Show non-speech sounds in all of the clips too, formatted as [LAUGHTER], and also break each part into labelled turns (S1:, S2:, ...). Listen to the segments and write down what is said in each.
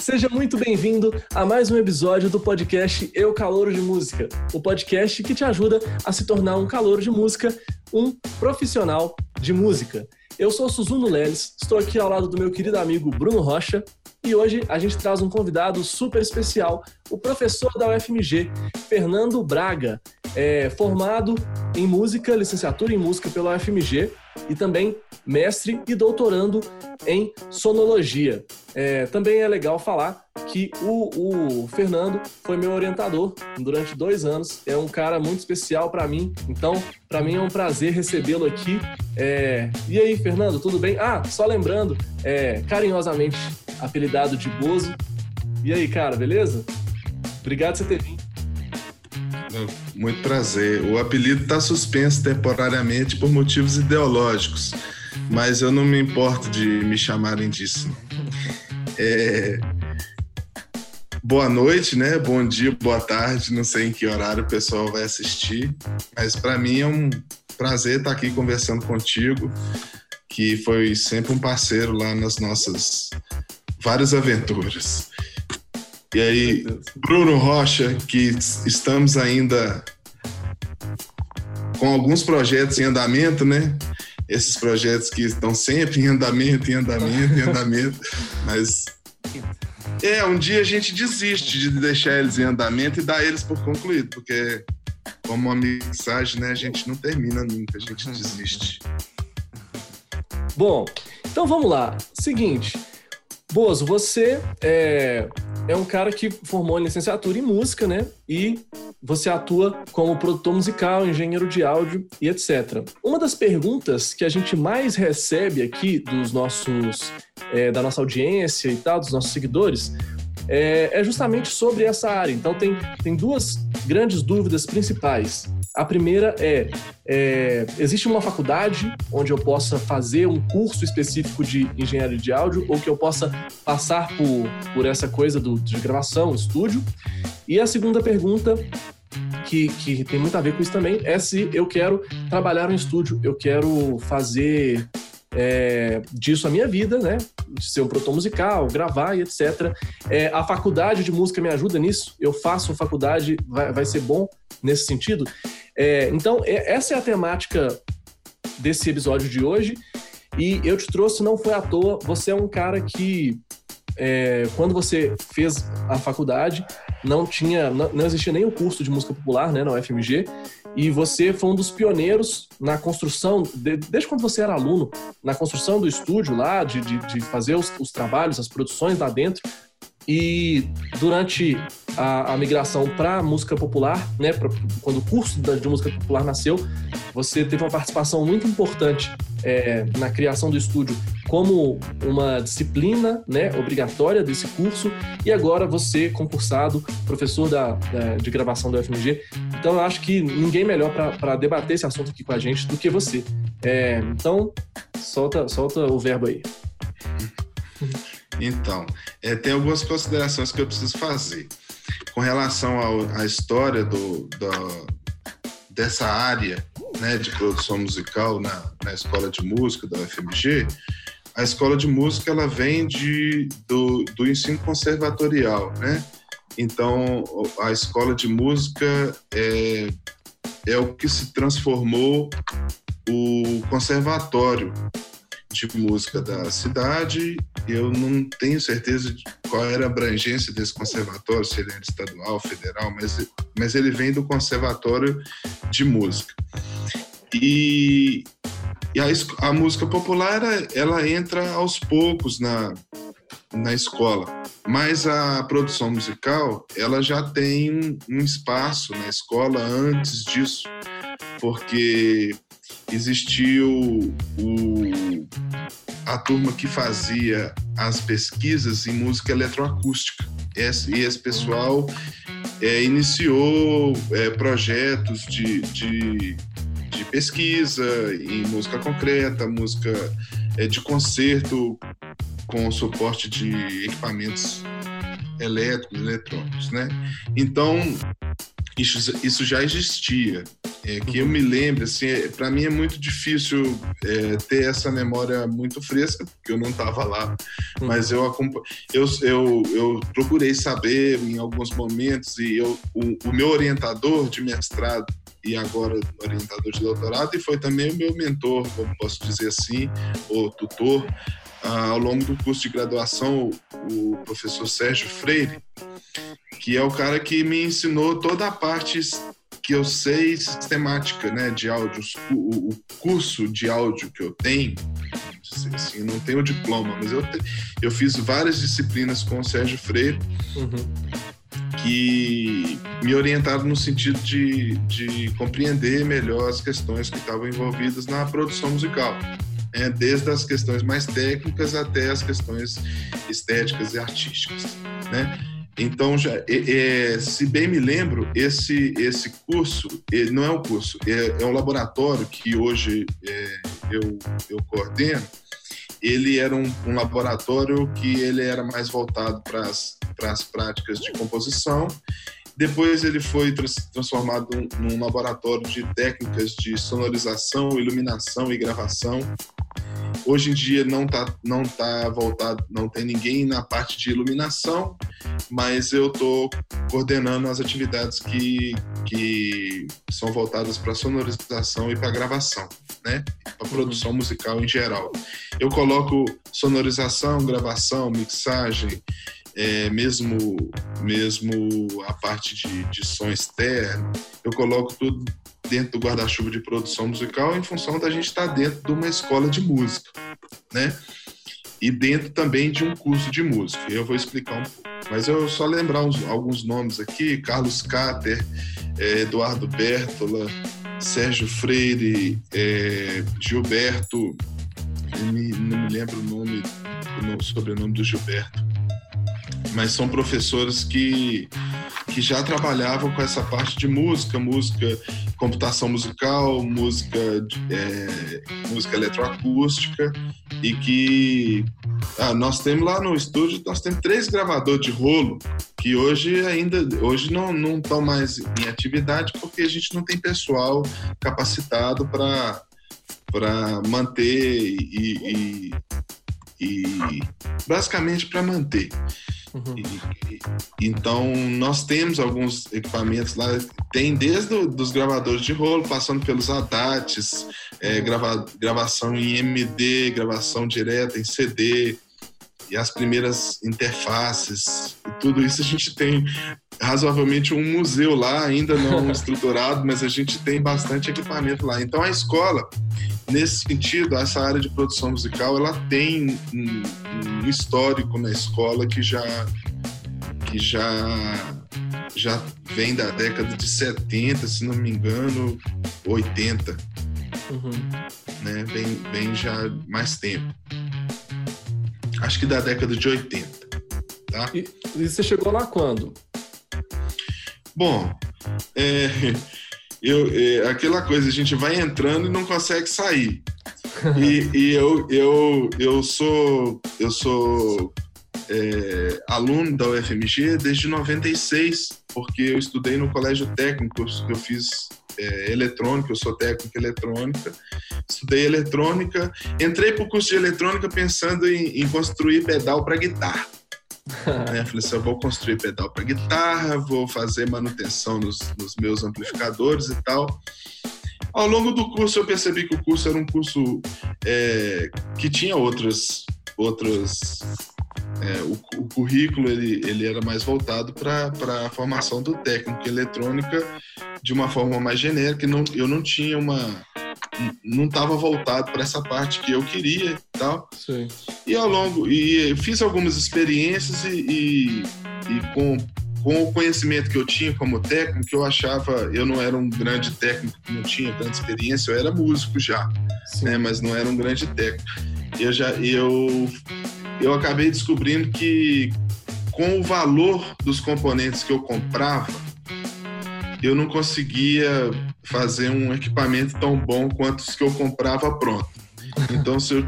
S1: Seja muito bem-vindo a mais um episódio do podcast Eu Calouro de Música, o podcast que te ajuda a se tornar um calouro de música, um profissional de música. Eu sou Suzuno Leles, estou aqui ao lado do meu querido amigo Bruno Rocha e hoje a gente traz um convidado super especial, o professor da UFMG, Fernando Braga, é, formado em música, licenciatura em música pela UFMG e também mestre e doutorando em sonologia. É, também é legal falar que o, o, Fernando foi meu orientador durante dois anos. É um cara muito especial para mim. Então, para mim é um prazer recebê-lo aqui. É... E aí, Fernando, tudo bem? Ah, só lembrando, é, carinhosamente apelidado de Bozo. E aí, cara, beleza? Obrigado por você ter vindo.
S2: Muito prazer. O apelido está suspenso temporariamente por motivos ideológicos, mas eu não me importo de me chamarem disso. É... Boa noite, né? Bom dia, boa tarde. Não sei em que horário o pessoal vai assistir, mas para mim é um prazer estar aqui conversando contigo, que foi sempre um parceiro lá nas nossas várias aventuras. E aí, Bruno Rocha, que estamos ainda com alguns projetos em andamento, né? Esses projetos que estão sempre em andamento, em andamento, em andamento, [LAUGHS] mas é, um dia a gente desiste de deixar eles em andamento e dar eles por concluído, porque como uma mixagem, né, a gente não termina nunca, a gente desiste.
S1: Bom, então vamos lá. Seguinte, Bozo, você é, é um cara que formou licenciatura em música, né? E você atua como produtor musical, engenheiro de áudio e etc. Uma das perguntas que a gente mais recebe aqui dos nossos, é, da nossa audiência e tal, dos nossos seguidores, é, é justamente sobre essa área. Então tem, tem duas grandes dúvidas principais. A primeira é, é, existe uma faculdade onde eu possa fazer um curso específico de engenharia de áudio ou que eu possa passar por, por essa coisa do, de gravação, estúdio? E a segunda pergunta que, que, tem muito a ver com isso também é se eu quero trabalhar no estúdio, eu quero fazer é, disso a minha vida, né? Ser um produtor musical, gravar e etc. É, a faculdade de música me ajuda nisso? Eu faço faculdade, vai, vai ser bom nesse sentido? É, então, é, essa é a temática desse episódio de hoje. E eu te trouxe, não foi à toa, você é um cara que, é, quando você fez a faculdade, não tinha, não, não existia nem o curso de música popular, né, na UFMG, e você foi um dos pioneiros na construção, de, desde quando você era aluno, na construção do estúdio lá, de, de, de fazer os, os, trabalhos, as produções lá dentro. E durante a, a migração para música popular, né, pra, quando o curso de música popular nasceu, você teve uma participação muito importante é, na criação do estúdio como uma disciplina né, obrigatória desse curso e agora você, concursado, professor da, da de gravação do FMG. Então eu acho que ninguém melhor para debater esse assunto aqui com a gente do que você. É, então, solta, solta o verbo aí. [LAUGHS]
S2: Então, é, tem algumas considerações que eu preciso fazer. Com relação ao, à história do, do, dessa área né, de produção musical na, na escola de música da UFMG, a escola de música ela vem de, do, do ensino conservatorial, né? Então, a escola de música é, é o que se transformou o conservatório de música da cidade. Eu não tenho certeza de qual era a abrangência desse conservatório, se ele era estadual, federal, mas, mas ele vem do conservatório de música. E, e a, a música popular, ela entra aos poucos na, na escola, mas a produção musical, ela já tem um espaço na escola antes disso, porque existiu o, a turma que fazia as pesquisas em música eletroacústica. Esse, e esse pessoal é, iniciou é, projetos de, de de pesquisa em música concreta, música é, de concerto com suporte de equipamentos elétricos, eletrônicos, né? Então, isso, isso já existia. É, que eu me lembre, assim, é, para mim é muito difícil é, ter essa memória muito fresca, porque eu não estava lá, uhum. mas eu, eu, eu, eu procurei saber em alguns momentos, e eu, o, o meu orientador de mestrado e agora orientador de doutorado, e foi também o meu mentor, como posso dizer assim, o tutor, ah, ao longo do curso de graduação, o professor Sérgio Freire, que é o cara que me ensinou toda a parte que eu sei sistemática né, de áudios. O, curso de áudio que eu tenho, assim, não tenho diploma, mas eu, te, eu fiz várias disciplinas com o Sérgio Freire. Uhum que me orientaram no sentido de, de compreender melhor as questões que estavam envolvidas na produção musical. É, desde as questões mais técnicas até as questões estéticas e artísticas, né? Então, já, é, é, se bem me lembro, esse, esse curso, não é um curso, é, é um laboratório que hoje é, eu, eu coordeno, ele era um, um, laboratório que ele era mais voltado para as práticas de composição. Depois ele foi transformado num laboratório de técnicas de sonorização, iluminação e gravação. Hoje em dia não está não tá voltado, não tem ninguém na parte de iluminação, mas eu estou coordenando as atividades que, que são voltadas para sonorização e para gravação, né? Para produção musical em geral. Eu coloco sonorização, gravação, mixagem, é, mesmo mesmo a parte de, de som externo, eu coloco tudo dentro do guarda-chuva de produção musical em função da gente estar dentro de uma escola de música, né? E dentro também de um curso de música. Eu vou explicar um pouco. Mas eu só lembrar uns, alguns nomes aqui: Carlos Cater, é, Eduardo Bertola, Sérgio Freire, é, Gilberto, me, não me lembro o nome, o sobrenome do Gilberto, mas são professores que, que já trabalhavam com essa parte de música, música, computação musical, música, é, música eletroacústica, e que ah, nós temos lá no estúdio, nós temos três gravadores de rolo que hoje ainda hoje não estão mais em atividade porque a gente não tem pessoal capacitado para para manter e, e, e basicamente para manter. Uhum. E, então, nós temos alguns equipamentos lá, tem desde os gravadores de rolo, passando pelos ADATs, é, grava, gravação em MD, gravação direta em CD, e as primeiras interfaces, e tudo isso a gente tem razoavelmente um museu lá, ainda não [LAUGHS] estruturado, mas a gente tem bastante equipamento lá. Então, a escola nesse sentido, essa área de produção musical ela tem um, um histórico na escola que já que já já vem da década de 70, se não me engano, 80. Uhum. Né? Vem, vem já mais tempo. Acho que da década de 80. Tá?
S1: E, e você chegou lá quando?
S2: Bom, é, eu, é, aquela coisa, a gente vai entrando e não consegue sair. E, e eu, eu, eu sou, eu sou é, aluno da UFMG desde 96, porque eu estudei no colégio técnico, eu fiz é, eletrônica, eu sou técnico eletrônica, estudei eletrônica, entrei para o curso de eletrônica pensando em, em construir pedal para guitarra né? Falei assim, eu vou construir pedal para guitarra, vou fazer manutenção nos, nos, meus amplificadores e tal. Ao longo do curso eu percebi que o curso era um curso é, que tinha outras, outras é, o, o, currículo ele, ele era mais voltado para a formação do técnico eletrônica de uma forma mais genérica. Não, eu não tinha uma não estava voltado para essa parte que eu queria e tal. Sim. E ao longo, e fiz algumas experiências e, e, e, com, com o conhecimento que eu tinha como técnico, eu achava, eu não era um grande técnico, não tinha tanta experiência, eu era músico já, né, mas não era um grande técnico. Eu já, eu, eu acabei descobrindo que com o valor dos componentes que eu comprava, eu não conseguia fazer um equipamento tão bom quanto os que eu comprava pronto. Então, se eu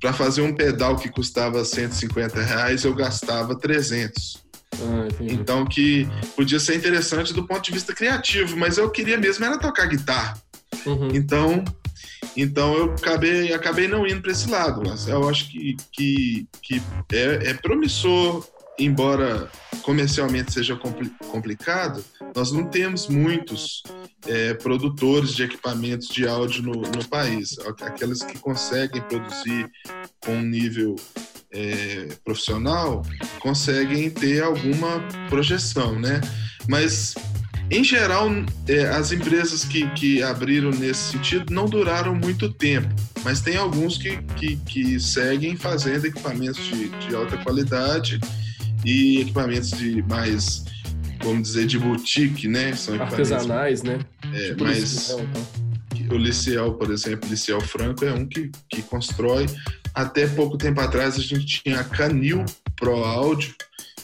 S2: para fazer um pedal que custava 150 reais, eu gastava 300. Ah, então que podia ser interessante do ponto de vista criativo, mas eu queria mesmo era tocar guitarra. Uhum. Então, então eu acabei, acabei não indo para esse lado. Eu acho que, que, que é, é promissor, embora comercialmente seja complicado, nós não temos muitos é, produtores de equipamentos de áudio no, no país. Aquelas que conseguem produzir com um nível é, profissional conseguem ter alguma projeção, né? Mas em geral, é, as empresas que, que abriram nesse sentido não duraram muito tempo, mas tem alguns que, que, que seguem fazendo equipamentos de, de alta qualidade e equipamentos de mais, vamos dizer, de boutique, né?
S1: São Artesanais, né?
S2: É, tipo mas Liceu, então. o Liceu, por exemplo, Liceu Franco é um que, que constrói. Até pouco tempo atrás a gente tinha a Canil Pro Áudio,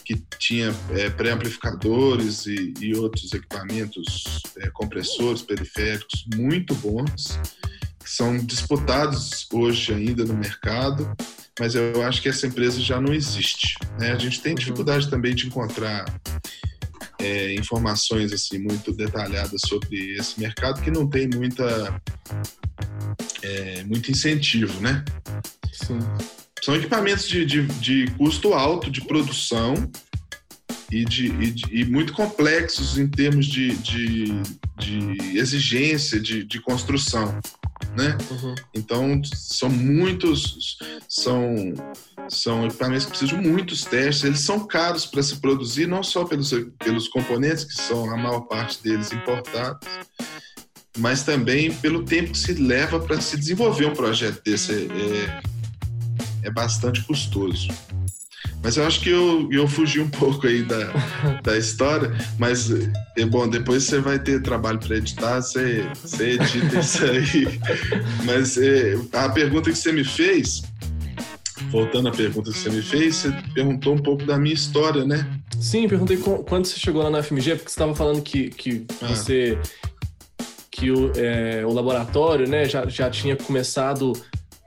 S2: que tinha é, pré-amplificadores e, e, outros equipamentos, é, compressores, periféricos muito bons, que são disputados hoje ainda no mercado, mas eu acho que essa empresa já não existe. Né? A gente tem uhum. dificuldade também de encontrar é, informações assim muito detalhadas sobre esse mercado que não tem muita é, muito incentivo, né? Sim. São equipamentos de, de, de custo alto, de produção e, de, e, de, e muito complexos em termos de, de, de exigência de, de construção. Né? Uhum. Então são muitos, são, são equipamentos que precisam de muitos testes. Eles são caros para se produzir, não só pelos, pelos componentes que são a maior parte deles importados, mas também pelo tempo que se leva para se desenvolver um projeto desse. É, é bastante custoso. Mas eu acho que eu, eu fugi um [LAUGHS] pouco aí da, da história, mas é bom, depois você vai ter trabalho para editar, você, você edita isso aí. [LAUGHS] Mas é, a pergunta que você me fez, voltando à pergunta que você me fez, você perguntou um pouco da minha história, né?
S1: Sim, perguntei quando você chegou lá na FMG, porque você estava falando que, que ah. você. que o, é, o laboratório né, já, já tinha começado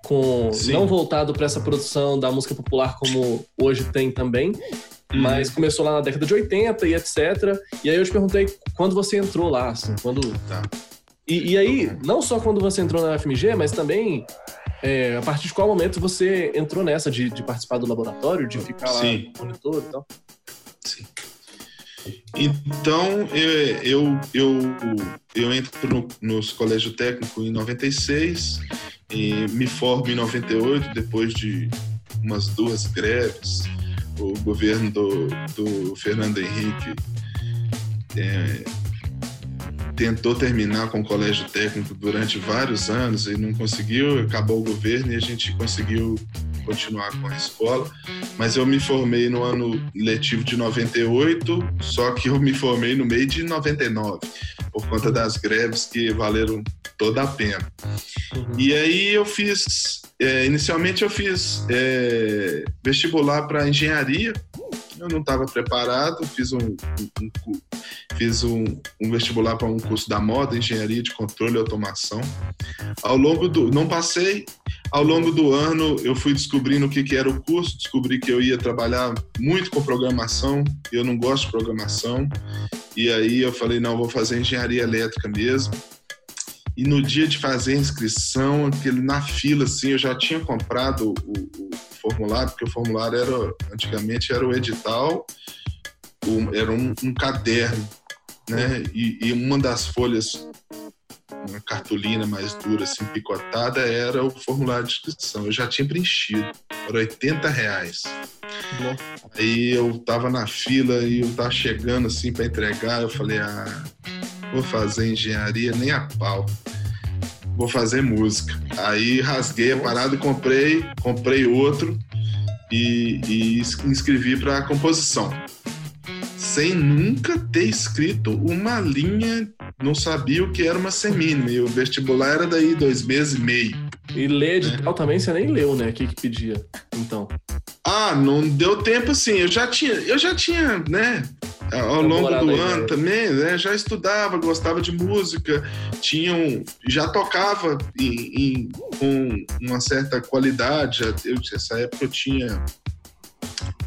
S1: com Sim. não voltado para essa produção da música popular como hoje tem também, uhum. mas começou lá na década de 80 e etc. E aí eu te perguntei quando você entrou lá, assim, quando. Tá. E, e aí, não só quando você entrou na FMG, mas também é, a partir de qual momento você entrou nessa de, de participar do laboratório, de ficar lá Sim. monitor e tal? Sim.
S2: Então, eu, eu, eu, entro no, nos colégio técnico em 96 e me formo em 98, depois de umas duas greves. O governo do, do Fernando Henrique é, tentou terminar com o colégio técnico durante vários anos e não conseguiu, acabou o governo e a gente conseguiu continuar com a escola. Mas eu me formei no ano letivo de 98, só que eu me formei no meio de 99, por conta das greves que valeram toda a pena. Uhum. E aí eu fiz, é, inicialmente eu fiz é, vestibular para engenharia, eu não estava preparado, fiz um, um, um fiz um, um vestibular para um curso da moda, engenharia de controle e automação. Ao longo do, não passei. Ao longo do ano eu fui descobrindo o que, que era o curso, descobri que eu ia trabalhar muito com programação. Eu não gosto de programação e aí eu falei não, vou fazer engenharia elétrica mesmo. E no dia de fazer a inscrição, aquele, na fila, assim, eu já tinha comprado o, o formulário, porque o formulário era, antigamente era o edital, o, era um, um, caderno, né? E, e, uma das folhas, uma cartolina mais dura, assim, picotada, era o formulário de inscrição. Eu já tinha preenchido, era 80 reais. Aí eu tava na fila e eu tava chegando assim para entregar, eu falei, ah, vou fazer engenharia nem a pau. Vou fazer música. Aí rasguei a parada e comprei, comprei outro e, e inscrevi para composição. Sem nunca ter escrito uma linha, não sabia o que era uma semínima. E o vestibular era daí dois meses e meio.
S1: E ler de é. também você nem leu, né? O que, que pedia, então?
S2: Ah, não deu tempo assim. Eu já tinha, eu já tinha, né? Ao longo do ano né? também, né? Já estudava, gostava de música, tinham, já tocava em, em, com uma certa qualidade. Eu, essa época eu tinha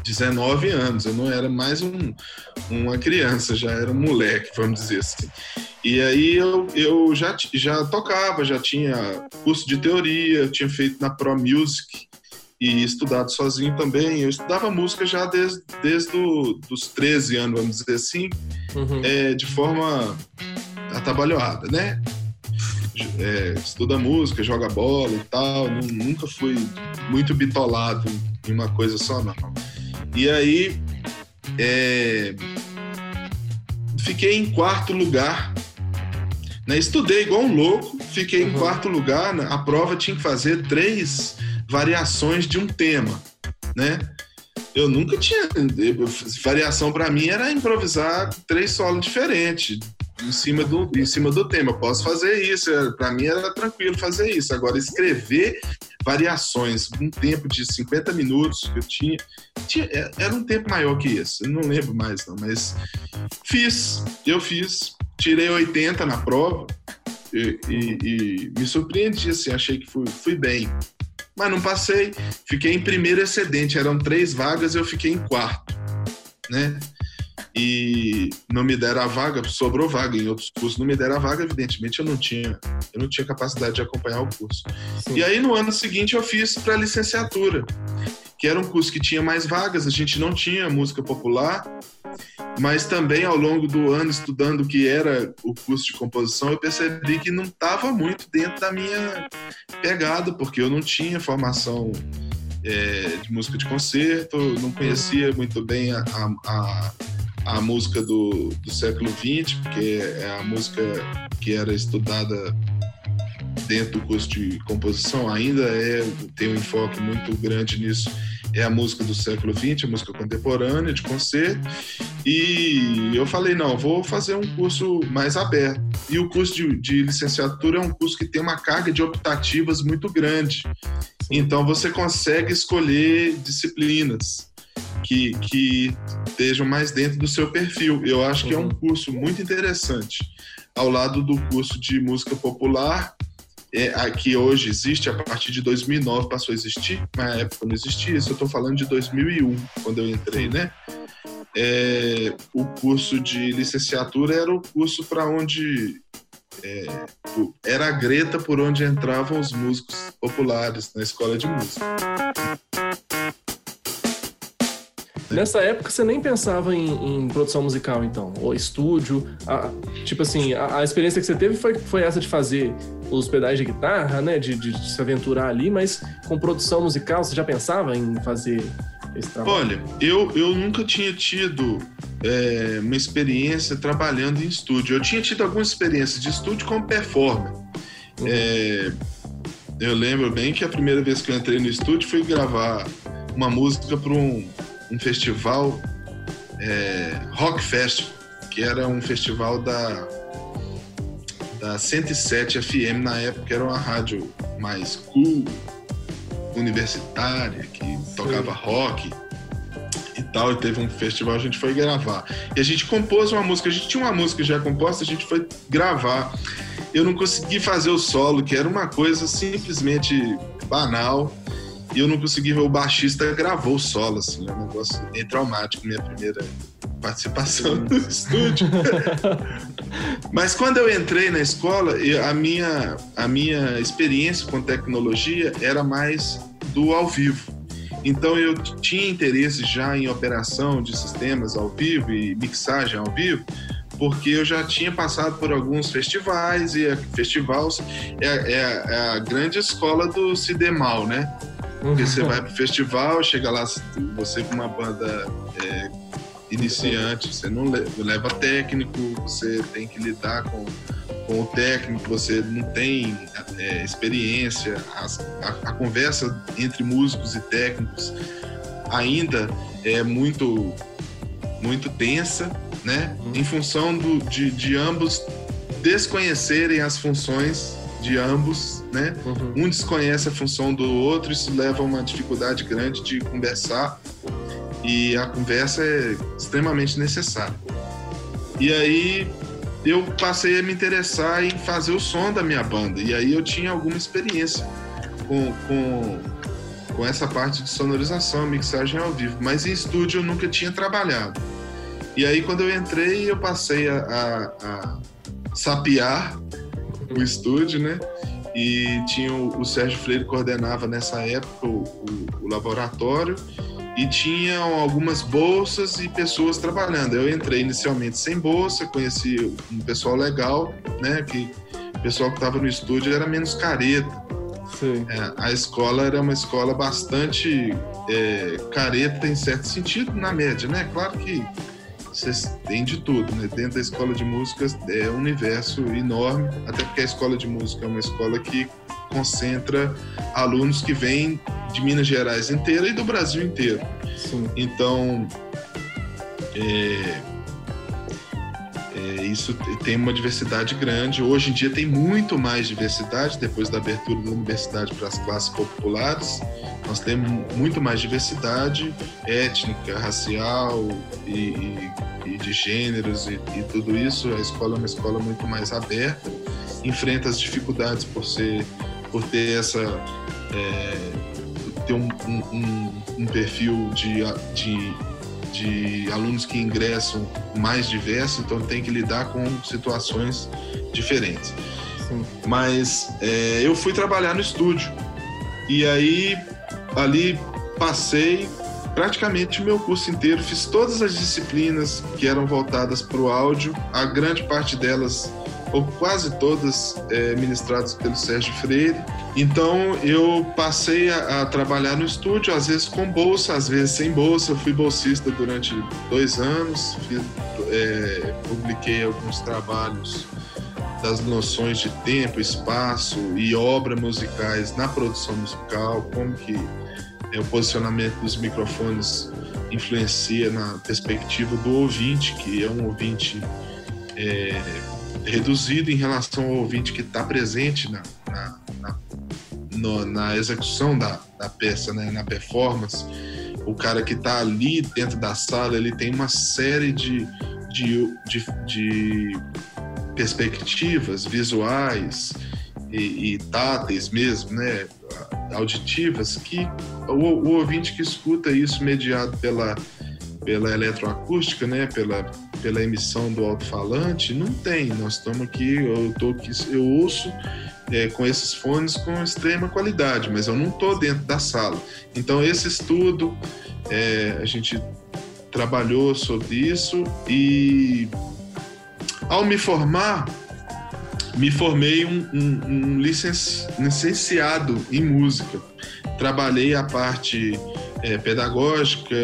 S2: 19 anos, eu não era mais um, uma criança, já era um moleque, vamos dizer assim. E aí eu, eu já, já tocava, já tinha curso de teoria, tinha feito na Pro Music e estudado sozinho também. Eu estudava música já desde, desde do, os 13 anos, vamos dizer assim, uhum. é, de forma atabalhoada, né? É, estuda música, joga bola e tal, nunca fui muito bitolado em uma coisa só, não. E aí, é, fiquei em quarto lugar. Né? Estudei igual um louco, fiquei uhum. em quarto lugar. A prova tinha que fazer três variações de um tema, né? Eu nunca tinha. Variação para mim era improvisar três solos diferentes em cima do, em cima do tema. Eu posso fazer isso, para mim era tranquilo fazer isso. Agora, escrever variações, um tempo de 50 minutos que eu tinha, tinha é, era um tempo maior que esse, eu não lembro mais não, mas fiz, eu fiz, tirei 80 na prova e, e, e me surpreendi, assim, achei que fui, fui bem mas não passei. Fiquei em primeiro excedente, eram três vagas, eu fiquei em quarto, né? E não me deram a vaga, sobrou vaga em outros cursos, não me deram a vaga, evidentemente eu não tinha, eu não tinha capacidade de acompanhar o curso. Sim. E aí no ano seguinte eu fiz para licenciatura, que era um curso que tinha mais vagas, a gente não tinha música popular, mas também ao longo do ano estudando o que era o curso de composição, eu percebi que não estava muito dentro da minha pegada, porque eu não tinha formação é, de música de concerto, não conhecia muito bem a, a, a música do, do século XX, porque é a música que era estudada dentro do curso de composição ainda é tem um enfoque muito grande nisso é a música do século XX, a música contemporânea, de concerto. E eu falei, não, vou fazer um curso mais aberto. E o curso de, de licenciatura é um curso que tem uma carga de optativas muito grande. Então você consegue escolher disciplinas que, que estejam mais dentro do seu perfil. Eu acho que é um uhum. curso muito interessante. Ao lado do curso de música popular, é, que hoje existe, a partir de 2009 passou a existir, na época não existia, isso eu estou falando de 2001, quando eu entrei, né? É, o curso de licenciatura era o curso para onde é, era a greta por onde entravam os músicos populares na escola de música.
S1: Nessa época você nem pensava em, em produção musical, então, ou estúdio. A, tipo assim, a, a, experiência que você teve foi, foi essa de fazer os pedais de guitarra, né? De, de, de, se aventurar ali, mas com produção musical, você já pensava em fazer esse trabalho?
S2: Olha, eu, eu nunca tinha tido é, uma experiência trabalhando em estúdio. Eu tinha tido algumas experiências de estúdio como performer. Uhum. É, eu lembro bem que a primeira vez que eu entrei no estúdio foi gravar uma música para um um festival é, Rock Festival, que era um festival da, da 107 FM na época, era uma rádio mais cool, universitária, que Sim. tocava rock e tal, e teve um festival, a gente foi gravar. E a gente compôs uma música, a gente tinha uma música já composta, a gente foi gravar. Eu não consegui fazer o solo, que era uma coisa simplesmente banal. E eu não consegui ver o baixista gravou o solo, assim, é um negócio bem traumático, minha primeira participação no estúdio. [LAUGHS] Mas quando eu entrei na escola, a minha, a minha experiência com tecnologia era mais do ao vivo. Então eu tinha interesse já em operação de sistemas ao vivo e mixagem ao vivo, porque eu já tinha passado por alguns festivais e festivais é, é, é a grande escola do Cidemal, né? Porque você vai pro festival, chega lá, você com uma banda é, iniciante, você não leva técnico, você tem que lidar com, com o técnico, você não tem é, experiência, a, a, a, conversa entre músicos e técnicos ainda é muito, muito tensa, né? Uhum. Em função do, de, de ambos desconhecerem as funções de ambos, né? Uhum. Um desconhece a função do outro, isso leva a uma dificuldade grande de conversar e a conversa é extremamente necessária. E aí eu passei a me interessar em fazer o som da minha banda e aí eu tinha alguma experiência com, com, com essa parte de sonorização, mixagem ao vivo, mas em estúdio eu nunca tinha trabalhado. E aí, quando eu entrei, eu passei a, a, a sapear o estúdio, né? E tinha o, o Sérgio Freire coordenava nessa época o, o, o laboratório e tinham algumas bolsas e pessoas trabalhando. Eu entrei inicialmente sem bolsa, conheci um pessoal legal, né? Que o pessoal que estava no estúdio era menos careta. É, a escola era uma escola bastante é, careta em certo sentido, na média, né? Claro que você tem de tudo, né? Dentro da escola de música é um universo enorme, até porque a escola de música é uma escola que concentra alunos que vêm de Minas Gerais inteira e do Brasil inteiro. Sim. Então, é, é, isso tem uma diversidade grande. Hoje em dia tem muito mais diversidade, depois da abertura da universidade para as classes populares. Nós temos muito mais diversidade étnica, racial e, e, e de gêneros e, e, tudo isso. A escola é uma escola muito mais aberta, enfrenta as dificuldades por ser, por ter essa é, ter um, um, um perfil de, de de alunos que ingressam mais diverso, então tem que lidar com situações diferentes. Sim. Mas é, eu fui trabalhar no estúdio e aí ali passei praticamente o meu curso inteiro, fiz todas as disciplinas que eram voltadas para o áudio, a grande parte delas ou quase todas é, ministradas pelo Sérgio Freire. Então eu passei a, a, trabalhar no estúdio, às vezes com bolsa, às vezes sem bolsa. Eu fui bolsista durante dois anos, fiz, é, publiquei alguns trabalhos das noções de tempo, espaço e obra musicais na produção musical, como que é, o posicionamento dos microfones influencia na perspectiva do ouvinte, que é um ouvinte é, reduzido em relação ao ouvinte que está presente na, na, na, no, na execução da, da peça, né, na performance. O cara que está ali dentro da sala, ele tem uma série de, de, de, de perspectivas visuais e, e táteis mesmo, né, auditivas, que o, o ouvinte que escuta isso mediado pela pela eletroacústica, né, pela, pela emissão do alto-falante, não tem. Nós estamos aqui, eu tô aqui, eu ouço é, com esses fones com extrema qualidade, mas eu não estou dentro da sala. Então esse estudo é, a gente trabalhou sobre isso e ao me formar me formei um, um, um licenciado em música. Trabalhei a parte é, pedagógica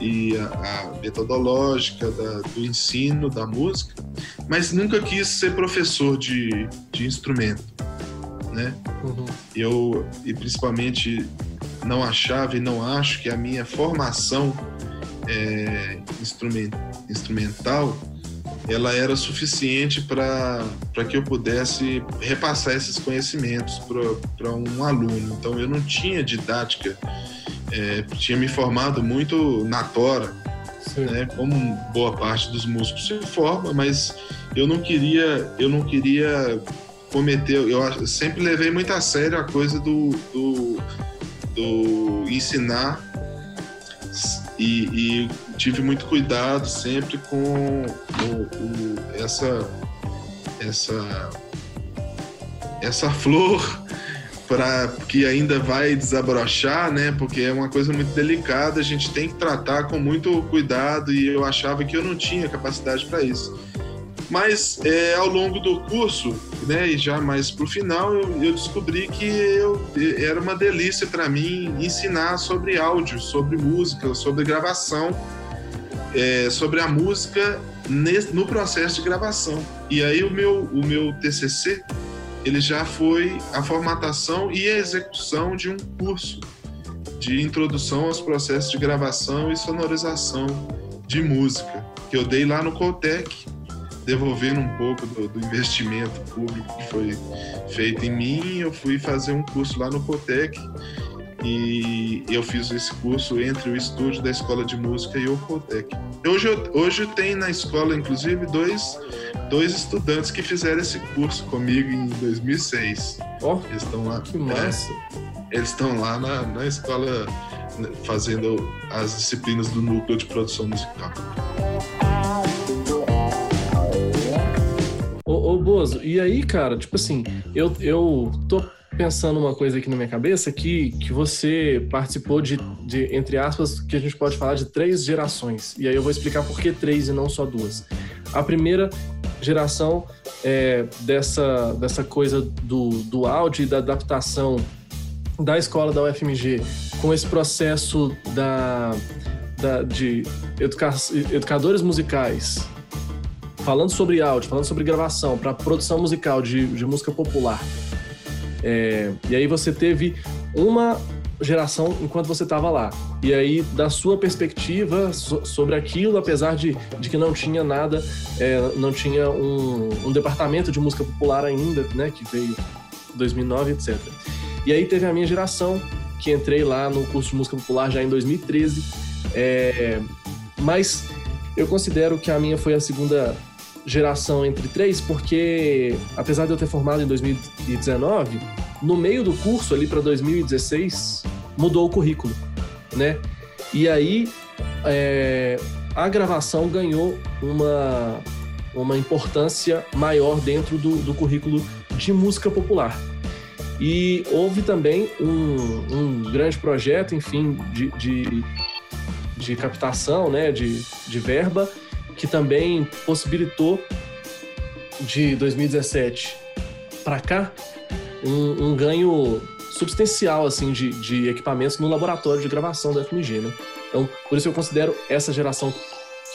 S2: e a, a metodológica da, do ensino da música, mas nunca quis ser professor de, de instrumento, né? Uhum. Eu e principalmente não achava e não acho que a minha formação é, instrument, instrumental ela era suficiente para que eu pudesse repassar esses conhecimentos para um aluno. Então eu não tinha didática é, tinha me formado muito na tora, né, como boa parte dos músicos se forma, mas eu não queria, eu não queria cometer, eu sempre levei muito a sério a coisa do, do, do ensinar e, e, tive muito cuidado sempre com o, o, essa essa essa flor para que ainda vai desabrochar, né? Porque é uma coisa muito delicada, a gente tem que tratar com muito cuidado e eu achava que eu não tinha capacidade para isso. Mas é, ao longo do curso, né, e já mais para o final, eu, eu, descobri que eu, era uma delícia para mim ensinar sobre áudio, sobre música, sobre gravação, é, sobre a música nesse, no processo de gravação. E aí o meu, o meu TCC ele já foi a formatação e a execução de um curso de introdução aos processos de gravação e sonorização de música, que eu dei lá no Coltec, devolvendo um pouco do, do, investimento público que foi feito em mim, eu fui fazer um curso lá no Coltec e eu fiz esse curso entre o estúdio da Escola de Música e o Coltec. Hoje, hoje tem na escola, inclusive, dois, dois estudantes que fizeram esse curso comigo em 2006.
S1: Oh, Eles estão lá. Que massa!
S2: eles estão lá na, na escola né, fazendo as disciplinas do núcleo de produção musical.
S1: Ô, ô Bozo, e aí, cara, tipo assim, eu, eu tô pensando uma coisa aqui na minha cabeça que, que você participou de, de, entre aspas, que a gente pode falar de três gerações. E aí eu vou explicar por que três e não só duas. A primeira geração é, dessa, dessa coisa do, do áudio e da adaptação da escola da UFMG com esse processo da, da de educa, educadores musicais falando sobre áudio, falando sobre gravação para produção musical de, de música popular. É, e aí você teve uma geração enquanto você estava lá. E aí, da sua perspectiva so, sobre aquilo, apesar de, de que não tinha nada, é, não tinha um, um, departamento de música popular ainda, né, que veio em 2009, etc. E aí teve a minha geração, que entrei lá no curso de música popular já em 2013, é, mas eu considero que a minha foi a segunda geração entre três, porque apesar de eu ter formado em 2019, no meio do curso ali para 2016 mudou o currículo, né? E aí é, a gravação ganhou uma, uma importância maior dentro do, do currículo de música popular. E houve também um, um grande projeto, enfim, de, de, de captação, né, de, de verba, que também possibilitou de 2017 para cá um, um, ganho substancial assim de, de, equipamentos no laboratório de gravação da FMG, né? Então, por isso eu considero essa geração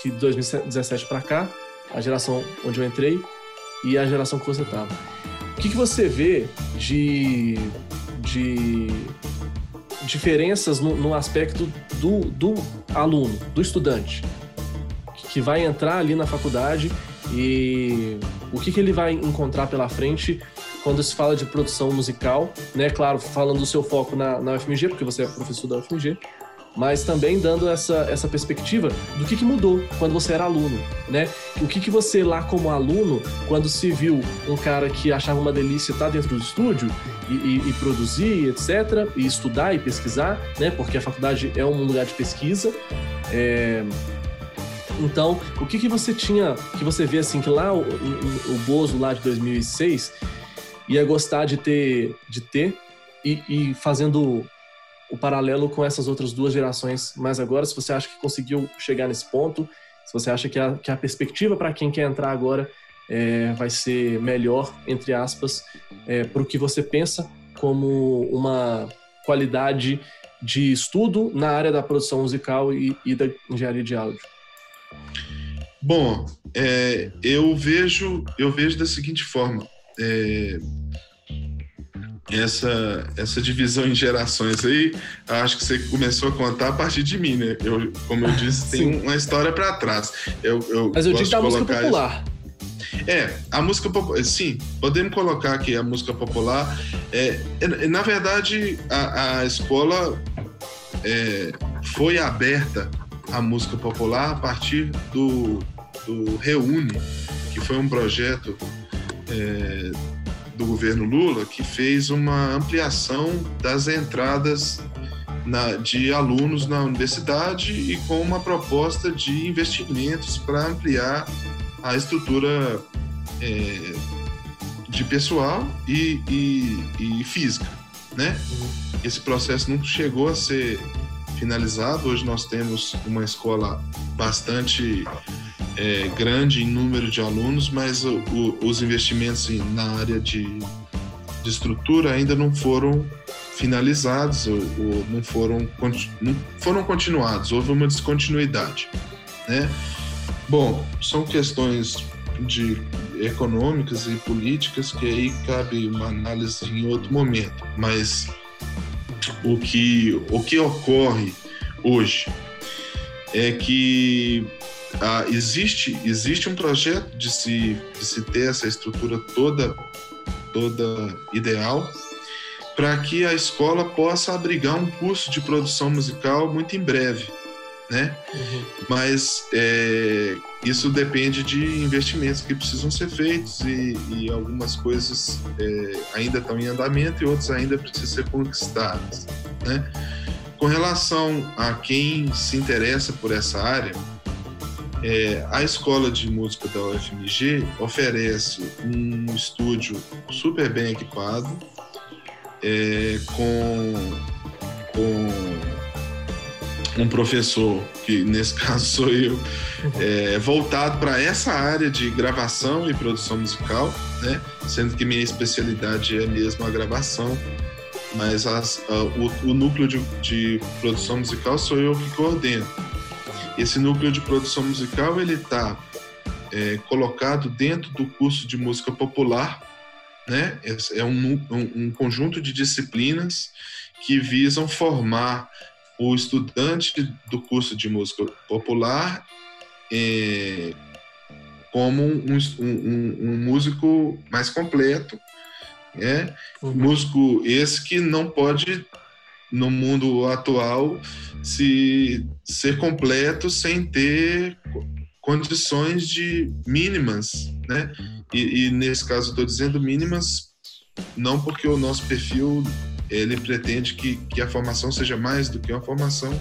S1: que de 2017 para cá, a geração onde eu entrei e a geração que você estava. O que, que você vê de, de diferenças no, no aspecto do, do aluno, do estudante? Que vai entrar ali na faculdade e o que, que ele vai encontrar pela frente quando se fala de produção musical, né? Claro, falando do seu foco na, na UFMG, porque você é professor da UFMG, mas também dando essa, essa perspectiva do que, que mudou quando você era aluno, né? O que, que você lá como aluno, quando se viu um cara que achava uma delícia estar dentro do estúdio e, e, e produzir, etc., e estudar e pesquisar, né? Porque a faculdade é um lugar de pesquisa, é, então, o que, que você tinha, que você vê assim, que lá o, o, Bozo lá de 2006 ia gostar de ter, de ter e, e fazendo o paralelo com essas outras duas gerações mais agora, se você acha que conseguiu chegar nesse ponto, se você acha que a, que a perspectiva para quem quer entrar agora é, vai ser melhor, entre aspas, é, para o que você pensa como uma qualidade de estudo na área da produção musical e, e da engenharia de áudio.
S2: Bom, é, eu vejo eu vejo da seguinte forma é, essa essa divisão em gerações aí acho que você começou a contar a partir de mim né? Eu como eu disse tem uma história para trás. Eu, eu
S1: mas eu digo da música popular
S2: isso. é a música popular sim podemos colocar aqui a música popular. É, é na verdade a, a escola é, foi aberta a música popular a partir do, do Reúne, que foi um projeto é, do governo Lula que fez uma ampliação das entradas na, de alunos na universidade e com uma proposta de investimentos para ampliar a estrutura é, de pessoal e, e, e física, né? Uhum. Esse processo não chegou a ser finalizado. Hoje nós temos uma escola bastante é, grande em número de alunos, mas o, o, os investimentos na área de, de, estrutura ainda não foram finalizados ou, ou não, foram, não foram continuados. Houve uma descontinuidade, né? Bom, são questões de econômicas e políticas que aí cabe uma análise em outro momento, mas o que, o que ocorre hoje é que ah, existe, existe um projeto de se, de se ter essa estrutura toda, toda ideal para que a escola possa abrigar um curso de produção musical muito em breve. Né? Uhum. Mas é, isso depende de investimentos que precisam ser feitos e, e algumas coisas é, ainda estão em andamento e outras ainda precisam ser conquistadas, né? Com relação a quem se interessa por essa área, é, a Escola de Música da UFMG oferece um estúdio super bem equipado, é, com, com um professor, que nesse [LAUGHS] caso sou eu, é, voltado para essa área de gravação e produção musical, né? sendo que minha especialidade é mesmo a gravação, mas as, o, o, núcleo de, de produção musical sou eu que coordeno. Esse núcleo de produção musical ele está é, colocado dentro do curso de música popular, né? É um, um, um conjunto de disciplinas que visam formar o estudante do curso de música popular é, como um, um, um, músico mais completo, né? Uhum. músico esse que não pode no mundo atual se ser completo sem ter condições de mínimas, né? E, e nesse caso estou dizendo mínimas não porque o nosso perfil ele pretende que, que a formação seja mais do que uma formação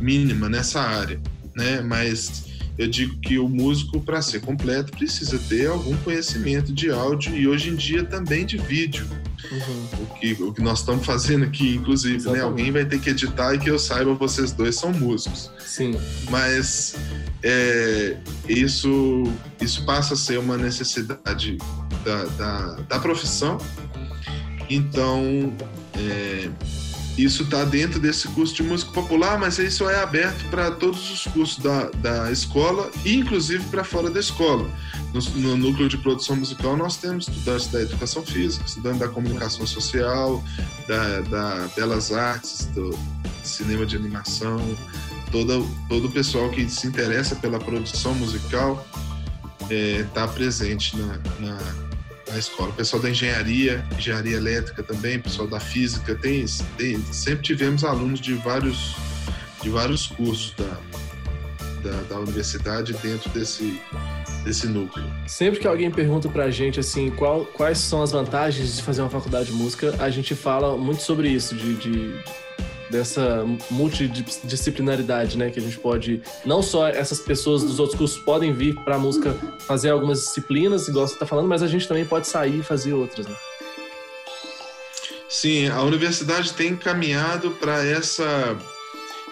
S2: mínima nessa área, né? Mas eu digo que o músico, para ser completo, precisa ter algum conhecimento de áudio e hoje em dia também de vídeo. Uhum. O, que, o que nós estamos fazendo aqui, inclusive, né? Alguém vai ter que editar e que eu saiba, vocês dois são músicos.
S1: Sim.
S2: Mas é, isso, isso passa a ser uma necessidade da, da, da profissão. Então, é, isso está dentro desse curso de música popular, mas isso é aberto para todos os cursos da, da escola inclusive para fora da escola. No, no, núcleo de produção musical nós temos estudantes da educação física, estudantes da comunicação social, da, da belas artes, do cinema de animação, todo, todo o pessoal que se interessa pela produção musical está é, presente na, na na escola. O pessoal da engenharia, engenharia elétrica também, pessoal da física, tem, tem sempre tivemos alunos de vários, de vários cursos da, da, da, universidade dentro desse, desse núcleo.
S1: Sempre que alguém pergunta pra gente assim, qual, quais são as vantagens de fazer uma faculdade de música, a gente fala muito sobre isso, de, de dessa multidisciplinaridade, né? Que a gente pode. Não só essas pessoas dos outros cursos podem vir para a música fazer algumas disciplinas, igual você está falando, mas a gente também pode sair e fazer outras, né?
S2: Sim, a universidade tem caminhado para essa.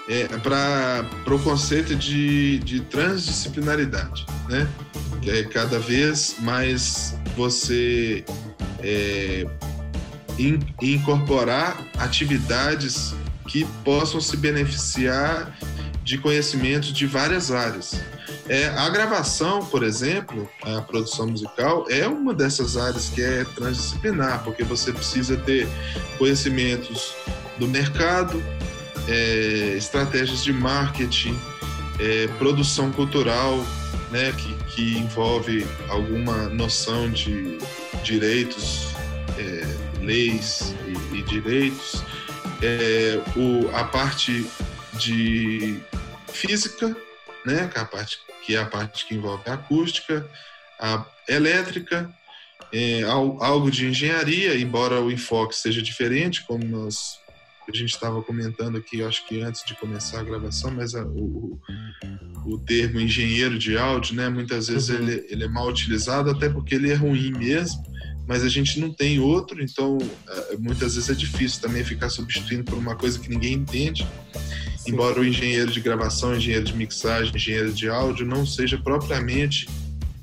S2: É, para o conceito de, de transdisciplinaridade, né? É cada vez mais você é, in, incorporar atividades que possam se beneficiar de conhecimentos de várias áreas. É, a gravação, por exemplo, a produção musical, é uma dessas áreas que é transdisciplinar, porque você precisa ter conhecimentos do mercado, é, estratégias de marketing, é, produção cultural, né, que, que envolve alguma noção de direitos, é, leis e, e direitos, é, o, a parte de física, né, que é a parte que é a parte que envolve a acústica, a elétrica, é, algo de engenharia, embora o enfoque seja diferente, como nós a gente estava comentando aqui, acho que antes de começar a gravação, mas a, o, o termo engenheiro de áudio, né, muitas vezes uhum. ele, ele é mal utilizado, até porque ele é ruim mesmo mas a gente não tem outro, então é, muitas vezes é difícil também ficar substituindo por uma coisa que ninguém entende. Sim. Embora o engenheiro de gravação, engenheiro de mixagem, engenheiro de áudio não seja propriamente,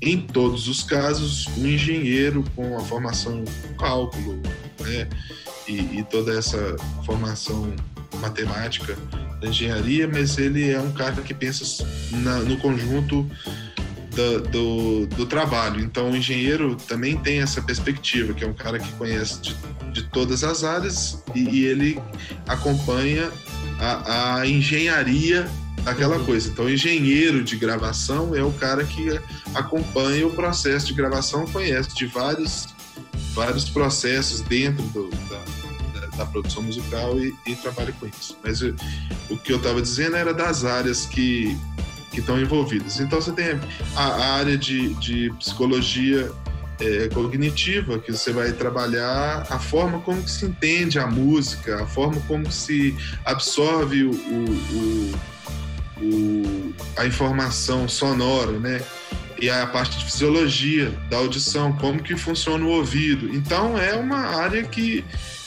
S2: em todos os casos, um engenheiro com a formação cálculo, né? E, e toda essa formação matemática da engenharia, mas ele é um cara que pensa na, no conjunto do, do, do, trabalho. Então, o engenheiro também tem essa perspectiva, que é um cara que conhece de, de todas as áreas e, e ele acompanha a, a engenharia daquela uhum. coisa. Então, o engenheiro de gravação é o cara que acompanha o processo de gravação, conhece de vários, vários processos dentro do, da, da produção musical e, e trabalha com isso. Mas eu, o que eu estava dizendo era das áreas que que estão envolvidas. Então você tem a, área de, de psicologia é, cognitiva, que você vai trabalhar a forma como se entende a música, a forma como se absorve o, o, o, a informação sonora, né? E a parte de fisiologia da audição, como que funciona o ouvido. Então é uma área que,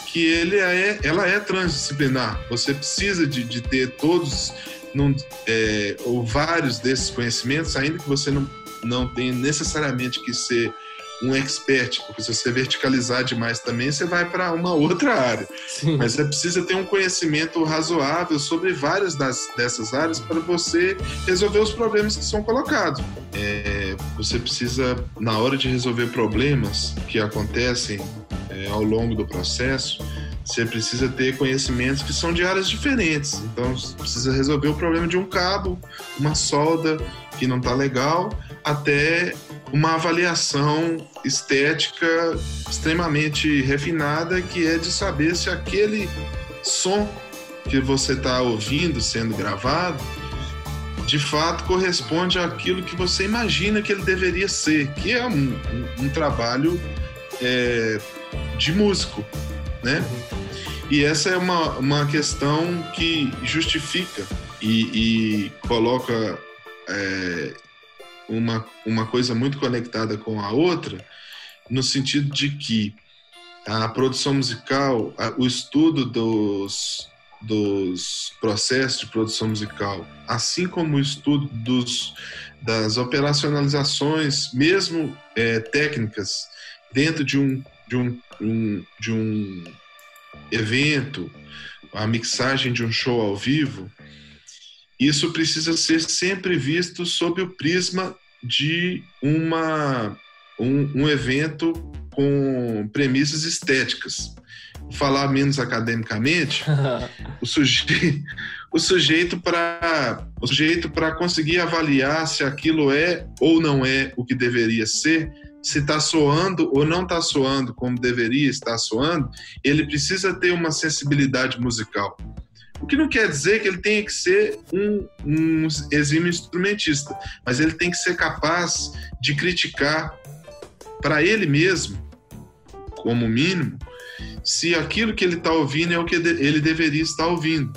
S2: que ele é, ela é transdisciplinar. Você precisa de, de ter todos num, é, ou vários desses conhecimentos, ainda que você não, não tenha necessariamente que ser um expert, porque se você verticalizar demais também, você vai para uma outra área. Sim. Mas você precisa ter um conhecimento razoável sobre várias das, dessas áreas para você resolver os problemas que são colocados. É, você precisa, na hora de resolver problemas que acontecem é, ao longo do processo, você precisa ter conhecimentos que são de áreas diferentes. Então, você precisa resolver o problema de um cabo, uma solda que não está legal, até uma avaliação estética extremamente refinada, que é de saber se aquele som que você está ouvindo sendo gravado de fato corresponde àquilo que você imagina que ele deveria ser, que é um, um, um trabalho é, de músico, né? E essa é uma, uma questão que justifica e, e coloca é, uma, uma coisa muito conectada com a outra, no sentido de que a produção musical, o estudo dos, dos processos de produção musical, assim como o estudo dos, das operacionalizações, mesmo é, técnicas, dentro de um, de um, um, de um evento, a mixagem de um show ao vivo, isso precisa ser sempre visto sob o prisma de uma, um, um evento com premissas estéticas. Vou falar menos academicamente, [LAUGHS] o sujeito, o sujeito para o sujeito para conseguir avaliar se aquilo é ou não é o que deveria ser, se está soando ou não está soando como deveria estar soando, ele precisa ter uma sensibilidade musical. O que não quer dizer que ele tenha que ser um, um exímio instrumentista, mas ele tem que ser capaz de criticar para ele mesmo, como mínimo, se aquilo que ele está ouvindo é o que ele deveria estar ouvindo.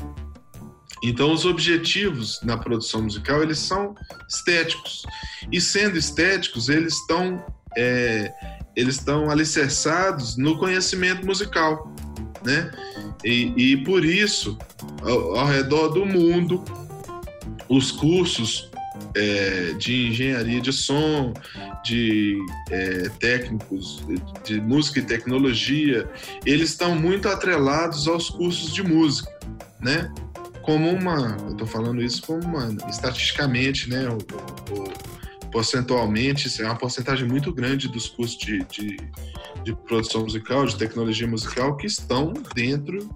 S2: Então, os objetivos na produção musical eles são estéticos e sendo estéticos eles estão é, eles estão alicerçados no conhecimento musical, né? E, e por isso, ao, ao, redor do mundo, os cursos é, de engenharia de som, de é, técnicos de música e tecnologia, eles estão muito atrelados aos cursos de música, né? Como uma, eu estou falando isso como uma, estatisticamente, né? O, o, porcentualmente, é uma porcentagem muito grande dos cursos de, de de produção musical, de tecnologia musical, que estão dentro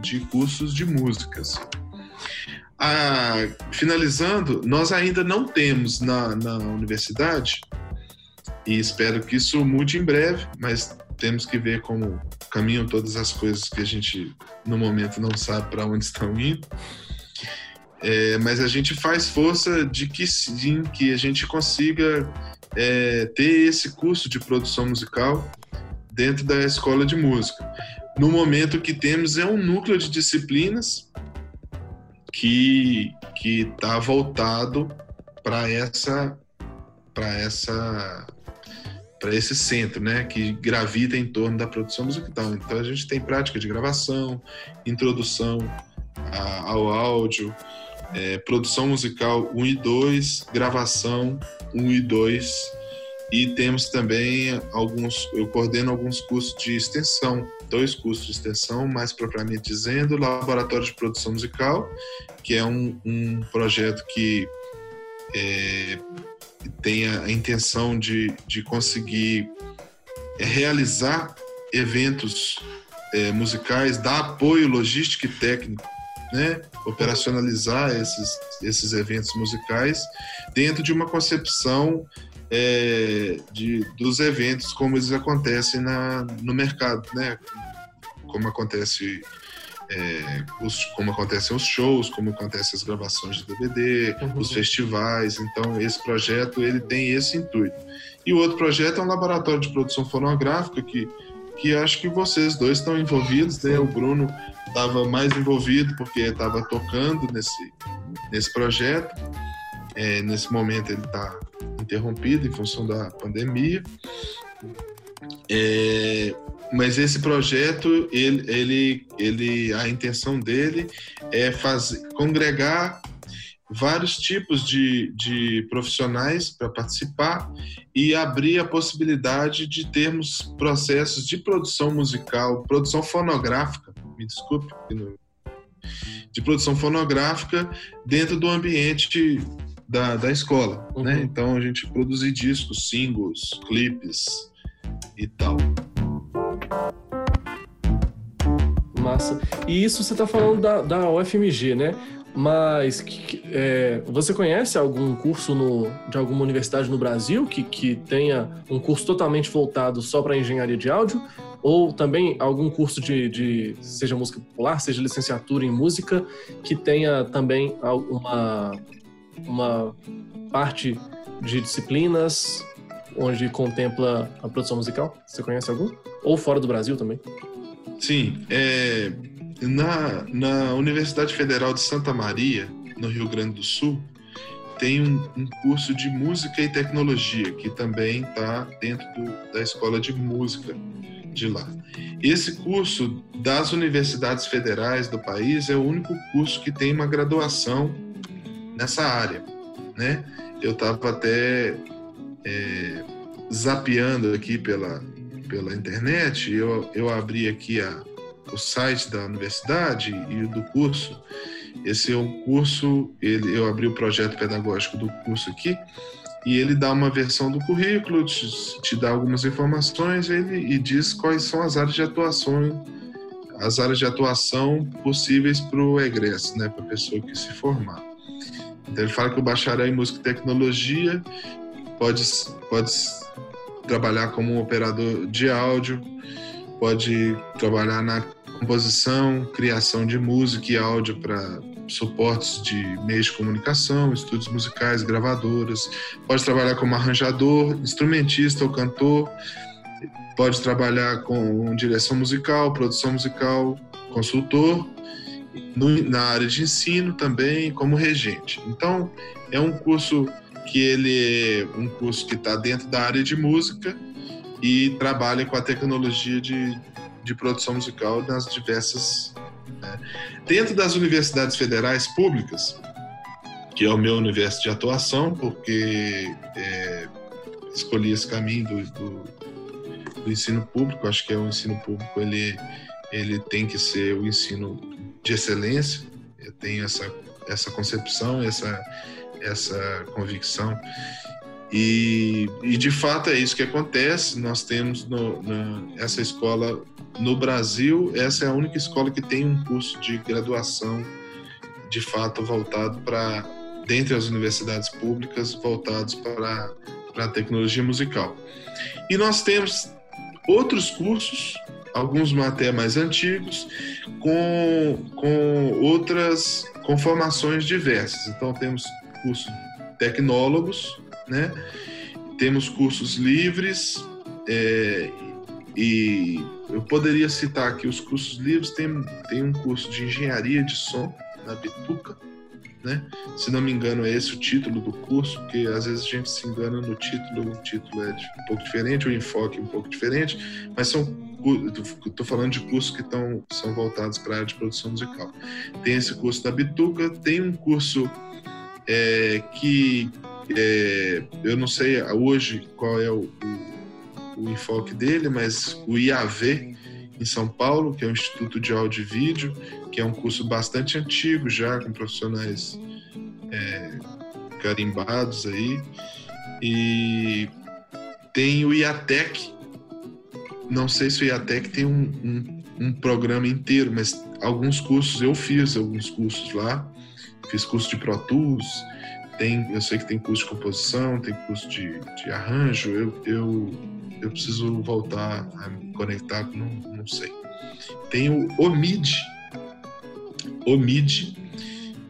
S2: de cursos de músicas. Ah, finalizando, nós ainda não temos na, na universidade, e espero que isso mude em breve, mas temos que ver como caminham todas as coisas que a gente, no momento, não sabe para onde estão indo. É, mas a gente faz força de que sim, que a gente consiga é, ter esse curso de produção musical dentro da escola de música. No momento que temos é um núcleo de disciplinas que que está voltado para essa para essa para esse centro, né, que gravita em torno da produção musical. Então a gente tem prática de gravação, introdução a, ao áudio, é, produção musical 1 e 2, gravação 1 e 2 e temos também alguns, eu coordeno alguns cursos de extensão, dois cursos de extensão, mais propriamente dizendo, Laboratório de Produção Musical, que é um, um projeto que é, tem a intenção de, de conseguir realizar eventos é, musicais, dar apoio logístico e técnico, né? operacionalizar esses, esses eventos musicais dentro de uma concepção é, de, dos eventos como eles acontecem na, no mercado, né? como acontece é, os, como acontecem os shows, como acontecem as gravações de DVD, uhum. os festivais. Então, esse projeto ele tem esse intuito. E o outro projeto é um laboratório de produção fonográfica que, que acho que vocês dois estão envolvidos. Né? O Bruno estava mais envolvido porque estava tocando nesse, nesse projeto. É, nesse momento ele está interrompido em função da pandemia. É, mas esse projeto, ele, ele, ele, a intenção dele é fazer, congregar vários tipos de, de profissionais para participar e abrir a possibilidade de termos processos de produção musical, produção fonográfica, me desculpe, de produção fonográfica dentro do ambiente da, da escola, né? uhum. né? Então a gente produzir discos, singles, clipes e tal.
S1: Massa. E isso você está falando da, da UFMG, né? Mas é, você conhece algum curso no, de alguma universidade no Brasil que, que tenha um curso totalmente voltado só para engenharia de áudio? Ou também algum curso de, de, seja música popular, seja licenciatura em música, que tenha também uma, uma parte de disciplinas onde contempla a produção musical? Você conhece algum? Ou fora do Brasil também?
S2: Sim, é, na, na Universidade Federal de Santa Maria, no Rio Grande do Sul, tem um, um curso de música e tecnologia que também está dentro do, da escola de música de lá. Esse curso das universidades federais do país é o único curso que tem uma graduação nessa área, né? Eu estava até é, zapeando aqui pela, pela internet, eu, eu abri aqui a, o site da universidade e do curso. Esse é um curso, ele, eu abri o projeto pedagógico do curso aqui, e ele dá uma versão do currículo, te, te dá algumas informações ele, e diz quais são as áreas de atuação, as áreas de atuação possíveis para o egresso, né, para a pessoa que se formar. Então ele fala que o bacharel em música e tecnologia pode, pode trabalhar como um operador de áudio, pode trabalhar na composição, criação de música e áudio para suportes de meios de comunicação, estúdios musicais, gravadoras, pode trabalhar como arranjador, instrumentista ou cantor, pode trabalhar com direção musical, produção musical, consultor, no, na área de ensino também, como regente. Então, é um curso que ele é um curso que está dentro da área de música e trabalha com a tecnologia de, de produção musical nas diversas. Né? Dentro das universidades federais públicas, que é o meu universo de atuação, porque é, escolhi esse caminho do, do, do, ensino público, acho que é o ensino público, ele, ele tem que ser o ensino de excelência, eu tenho essa, essa concepção, essa essa convicção. E, e, de fato é isso que acontece. Nós temos no, essa escola no Brasil, essa é a única escola que tem um curso de graduação de fato voltado para, dentre as universidades públicas, voltados para, para a tecnologia musical. E nós temos outros cursos, alguns até mais antigos, com, com outras com formações diversas. Então temos cursos tecnólogos, né? Temos cursos livres é, e eu poderia citar aqui os cursos livres. Tem, tem um curso de engenharia de som na Bituca, né? Se não me engano, é esse o título do curso, porque às vezes a gente se engana no título, o título é um pouco diferente, o enfoque é um pouco diferente, mas são estou falando de cursos que estão são voltados para a área de produção musical. Tem esse curso da Bituca, tem um curso é, que é, eu não sei hoje qual é o, o, o, enfoque dele, mas o IAV em São Paulo, que é o Instituto de Áudio e Vídeo, que é um curso bastante antigo já, com profissionais é, carimbados aí, e tem o IATEC, não sei se o IATEC tem um, um, um programa inteiro, mas alguns cursos eu fiz, alguns cursos lá, fiz curso de Pro Tools, tem, eu sei que tem curso de composição, tem curso de, de arranjo, eu, eu, eu preciso voltar a me conectar, não, não sei. Tem o OMID, OMID,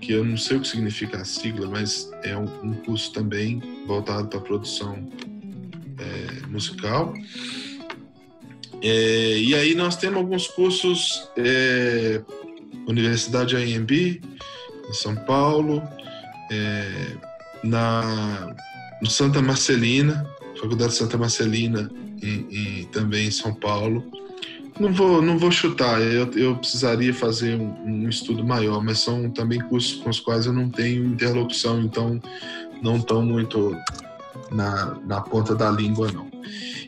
S2: que eu não sei o que significa a sigla, mas é um, um curso também voltado para produção é, musical. É, e aí nós temos alguns cursos, é, Universidade AMB, em São Paulo, é, na no Santa Marcelina, Faculdade Santa Marcelina, em, em, também em São Paulo. Não vou, não vou chutar, eu, eu precisaria fazer um, um, estudo maior, mas são também cursos com os quais eu não tenho interlocução, então não estão muito na, na ponta da língua, não.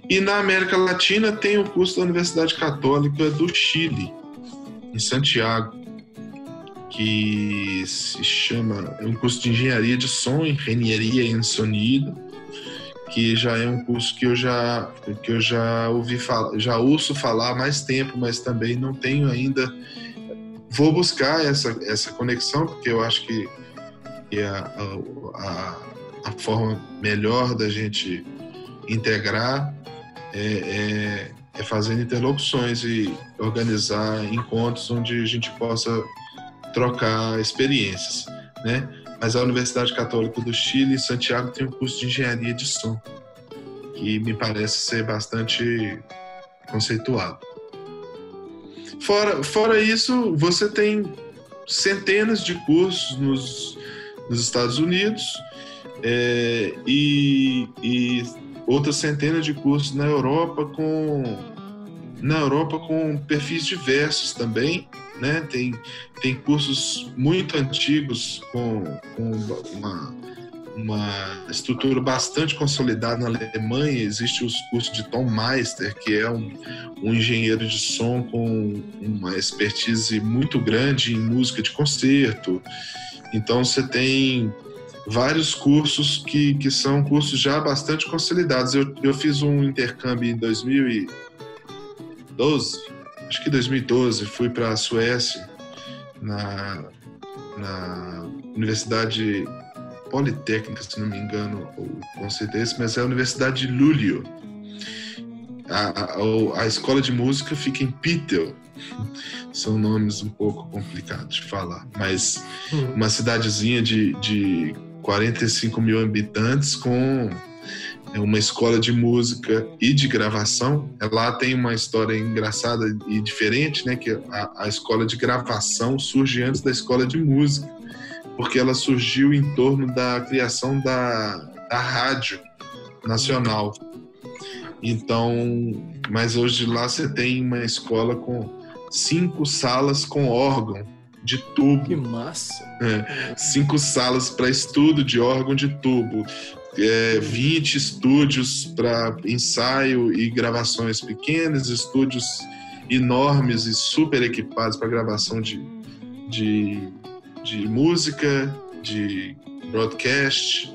S2: E na América Latina tem o curso da Universidade Católica do Chile, em Santiago, que se chama é um curso de engenharia de som, engenharia em sonido, que já é um curso que eu já que eu já ouvi falar, já ouço falar há mais tempo, mas também não tenho ainda. Vou buscar essa essa conexão porque eu acho que, que a, a, a, forma melhor da gente integrar é, é, é fazendo interlocuções e organizar encontros onde a gente possa trocar experiências, né? Mas a Universidade Católica do Chile, em Santiago, tem um curso de engenharia de som, que me parece ser bastante conceituado. Fora, fora isso, você tem centenas de cursos nos, nos Estados Unidos é, e, e outras centenas de cursos na Europa com na Europa com perfis diversos também né? Tem, tem cursos muito antigos com, com uma, uma estrutura bastante consolidada na Alemanha. Existe os cursos de Tom Meister, que é um, um engenheiro de som com uma expertise muito grande em música de concerto. Então você tem vários cursos que, que são cursos já bastante consolidados. Eu, eu fiz um intercâmbio em 2012 acho que 2012, fui para a Suécia, na, na Universidade Politécnica, se não me engano, o conceito é esse, mas é a Universidade de Luleå. A, a, a escola de música fica em Pittel. São nomes um pouco complicados de falar, mas uhum. uma cidadezinha de, de 45 mil habitantes com é uma escola de música e de gravação. Lá tem uma história engraçada e diferente, né? Que a, a escola de gravação surge antes da escola de música, porque ela surgiu em torno da criação da, da rádio nacional. Então, mas hoje lá você tem uma escola com cinco salas com órgão de tubo.
S1: Que massa!
S2: É, cinco salas para estudo de órgão de tubo, é, 20 estúdios para ensaio e gravações pequenas, estúdios enormes e super equipados para gravação de, de, de música, de broadcast,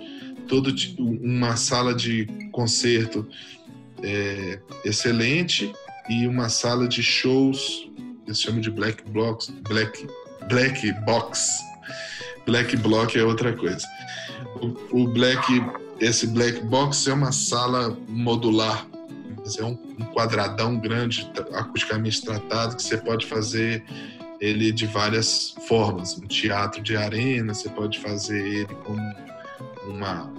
S2: todo uma sala de concerto é, excelente e uma sala de shows, eles chamam de black box, black, black box. Black block é outra coisa. O, o black esse black box é uma sala modular, é um, quadradão grande, acusticamente tratado, que você pode fazer ele de várias formas. Um teatro de arena, você pode fazer ele como uma,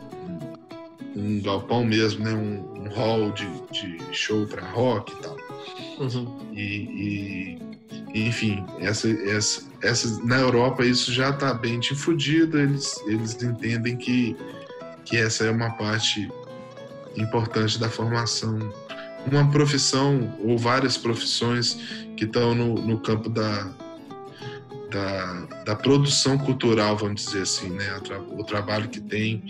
S2: um, um galpão mesmo, né? um, um hall de, de show para rock e tal. Uhum. E, e, enfim, essa, essa, essa, na Europa isso já está bem difundido, eles, eles entendem que que essa é uma parte importante da formação. Uma profissão ou várias profissões que estão no, no campo da, da, da, produção cultural, vamos dizer assim, né? o trabalho que tem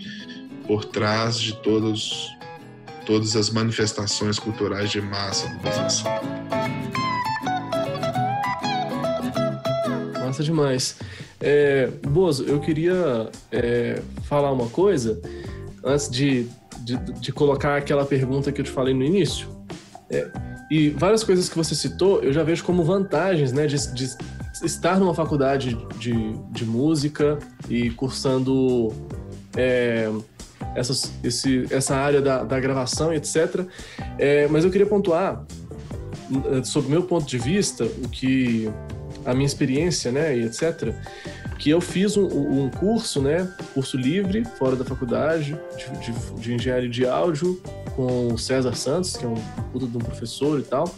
S2: por trás de todos, todas as manifestações culturais de massa, vamos dizer assim.
S1: Massa demais. É, Bozo, eu queria é, falar uma coisa antes de, de, de, colocar aquela pergunta que eu te falei no início. É, e várias coisas que você citou, eu já vejo como vantagens, né, de, de estar numa faculdade de, de música e cursando é, esse, essa área da, da gravação etc. É, mas eu queria pontuar sob meu ponto de vista, o que a minha experiência, né, e etc, que eu fiz um, um curso, né, curso livre, fora da faculdade, de, de, de, engenharia de áudio, com o César Santos, que é um puta de um professor e tal.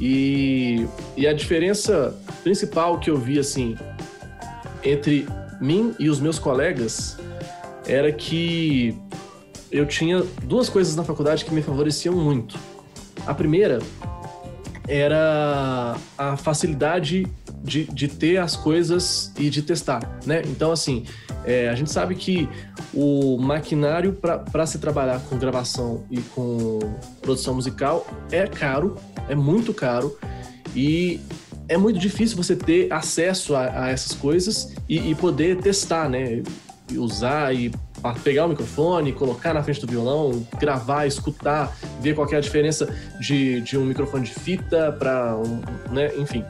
S1: E, e a diferença principal que eu vi, assim, entre mim e os meus colegas era que eu tinha duas coisas na faculdade que me favoreciam muito. A primeira era a facilidade de, de ter as coisas e de testar, né? Então, assim, é, a gente sabe que o maquinário para se trabalhar com gravação e com produção musical é caro, é muito caro e é muito difícil você ter acesso a, a essas coisas e, e, poder testar, né? Usar e pegar o microfone, colocar na frente do violão, gravar, escutar, ver qual é a diferença de, de um microfone de fita para um, né, enfim.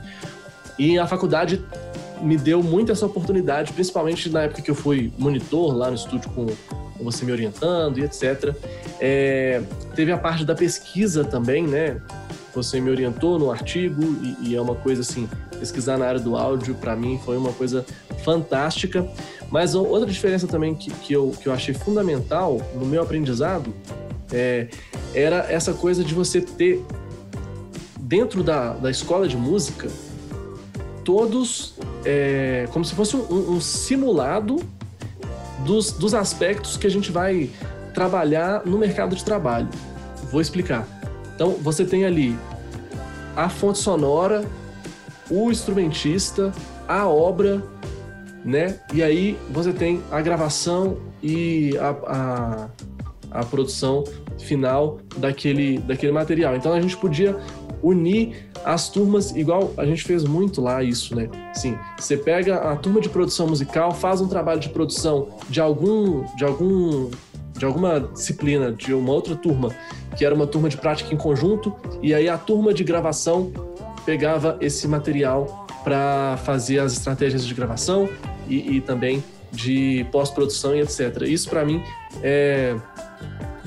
S1: E a faculdade me deu muito essa oportunidade, principalmente na época que eu fui monitor lá no estúdio com você me orientando e etc. É, teve a parte da pesquisa também, né? Você me orientou no artigo e, e é uma coisa assim, pesquisar na área do áudio para mim foi uma coisa fantástica. Mas outra diferença também que, que, eu, que eu achei fundamental no meu aprendizado é, era essa coisa de você ter, dentro da, da escola de música, todos é, como se fosse um, um simulado dos, dos aspectos que a gente vai trabalhar no mercado de trabalho. Vou explicar. Então, você tem ali a fonte sonora, o instrumentista, a obra, né? E aí você tem a gravação e a, a, a produção final daquele, daquele material. Então a gente podia unir as turmas, igual a gente fez muito lá isso, né? Sim, você pega a turma de produção musical, faz um trabalho de produção de algum, de algum, de alguma disciplina, de uma outra turma, que era uma turma de prática em conjunto, e aí a turma de gravação pegava esse material para fazer as estratégias de gravação e, e também de pós-produção e etc. Isso para mim é,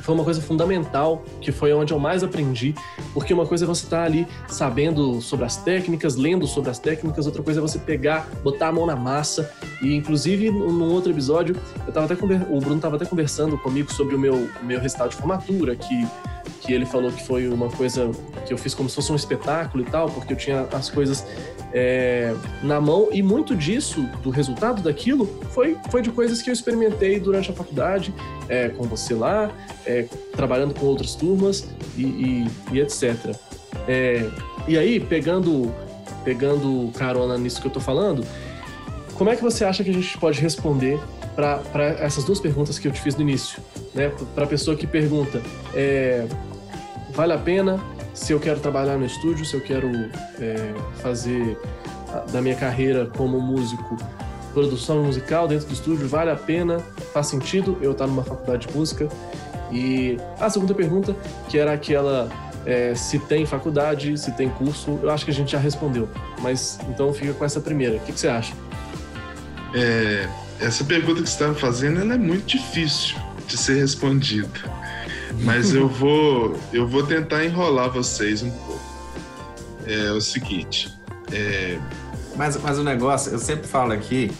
S1: foi uma coisa fundamental, que foi onde eu mais aprendi, porque uma coisa é você estar tá ali sabendo sobre as técnicas, lendo sobre as técnicas, outra coisa é você pegar, botar a mão na massa. E inclusive num outro episódio, eu tava até o Bruno estava até conversando comigo sobre o meu, meu recital de formatura, que que ele falou que foi uma coisa que eu fiz como se fosse um espetáculo e tal, porque eu tinha as coisas é, na mão e muito disso, do resultado daquilo, foi, foi de coisas que eu experimentei durante a faculdade, é, com você lá, é, trabalhando com outras turmas e, e, e etc. É, e aí, pegando, pegando carona nisso que eu tô falando, como é que você acha que a gente pode responder para essas duas perguntas que eu te fiz no início? Né? Para a pessoa que pergunta, é, vale a pena se eu quero trabalhar no estúdio, se eu quero é, fazer da minha carreira como músico produção musical dentro do estúdio, vale a pena? Faz sentido eu estar numa faculdade de música? E a segunda pergunta, que era aquela é, se tem faculdade, se tem curso, eu acho que a gente já respondeu. Mas então fica com essa primeira. O que, que você acha?
S2: É, essa pergunta que você está fazendo ela é muito difícil de ser respondida. Mas eu vou, eu vou tentar enrolar vocês um pouco. É o seguinte. É...
S3: Mas, mas o negócio, eu sempre falo aqui,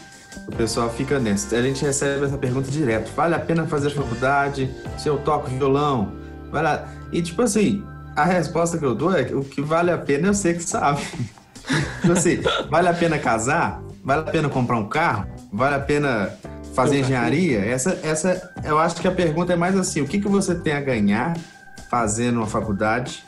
S3: o pessoal fica nessa. A gente recebe essa pergunta direto. Vale a pena fazer faculdade? Se eu toco violão? Vale E tipo assim, a resposta que eu dou é que o que vale a pena eu sei que sabe. [LAUGHS] tipo assim, vale a pena casar? Vale a pena comprar um carro? Vale a pena fazer engenharia? Essa, essa, eu acho que a pergunta é mais assim: o que, que você tem a ganhar fazendo uma faculdade?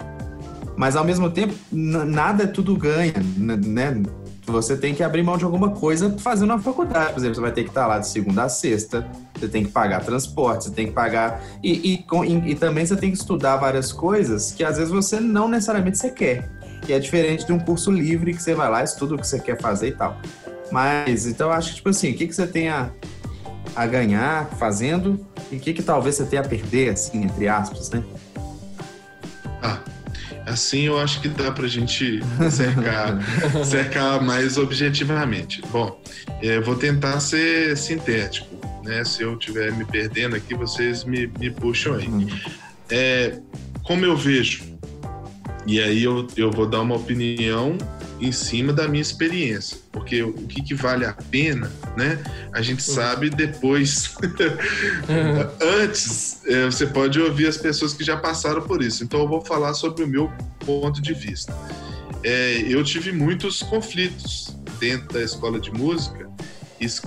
S3: Mas ao mesmo tempo, nada é tudo ganha, né? Você tem que abrir mão de alguma coisa fazendo uma faculdade. Por exemplo, você vai ter que estar lá de segunda a sexta, você tem que pagar transporte, você tem que pagar. E, e, e, e também você tem que estudar várias coisas que às vezes você não necessariamente você quer. Que é diferente de um curso livre que você vai lá, estuda o que você quer fazer e tal. Mas, então, eu acho que, tipo assim, o que, que você tem a, a ganhar fazendo e o que, que talvez você tenha a perder, assim, entre aspas, né?
S2: Ah, assim eu acho que dá pra gente [LAUGHS] cercar, cercar mais objetivamente. Bom, eu é, vou tentar ser sintético, né? Se eu estiver me perdendo aqui, vocês me, me puxam aí. Uhum. É, como eu vejo E aí eu, eu vou dar uma opinião em cima da minha experiência, porque o que, que vale a pena, né? A gente uhum. sabe depois. [LAUGHS] [LAUGHS] Antes, é, você pode ouvir as pessoas que já passaram por isso. Então eu vou falar sobre o meu ponto de vista. É, eu tive muitos conflitos dentro da escola de música,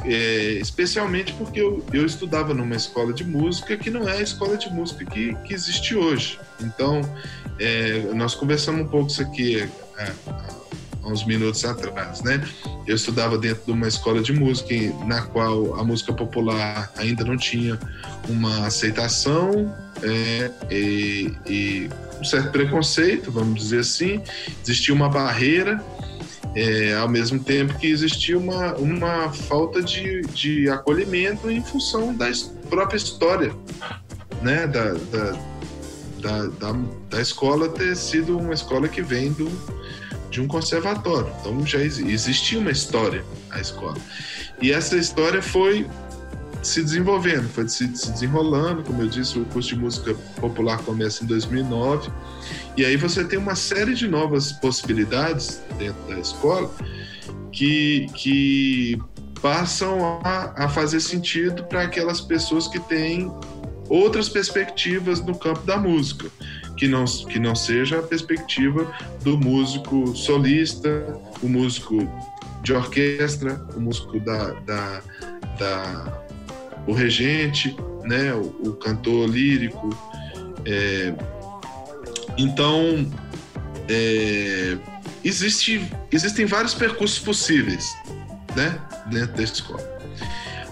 S2: é, especialmente porque eu, eu, estudava numa escola de música que não é a escola de música que, que existe hoje. Então, é, nós conversamos um pouco isso aqui é, uns minutos atrás, né? Eu estudava dentro de uma escola de música na qual a música popular ainda não tinha uma aceitação é, e, e um certo preconceito, vamos dizer assim. Existia uma barreira é, ao mesmo tempo que existia uma, uma falta de, de acolhimento em função da própria história né, da, da, da, da, da escola ter sido uma escola que vem do, de um conservatório. Então já existia uma história a escola. E essa história foi se desenvolvendo, foi se, se desenrolando. Como eu disse, o curso de música popular começa em 2009 e aí você tem uma série de novas possibilidades dentro da escola que, que passam a, a fazer sentido para aquelas pessoas que têm outras perspectivas no campo da música, que não, que não seja a perspectiva do músico solista, o músico de orquestra, o músico da, da, da o regente, né, o, o cantor lírico, é, então, é, existe, existem vários percursos possíveis né, dentro da escola.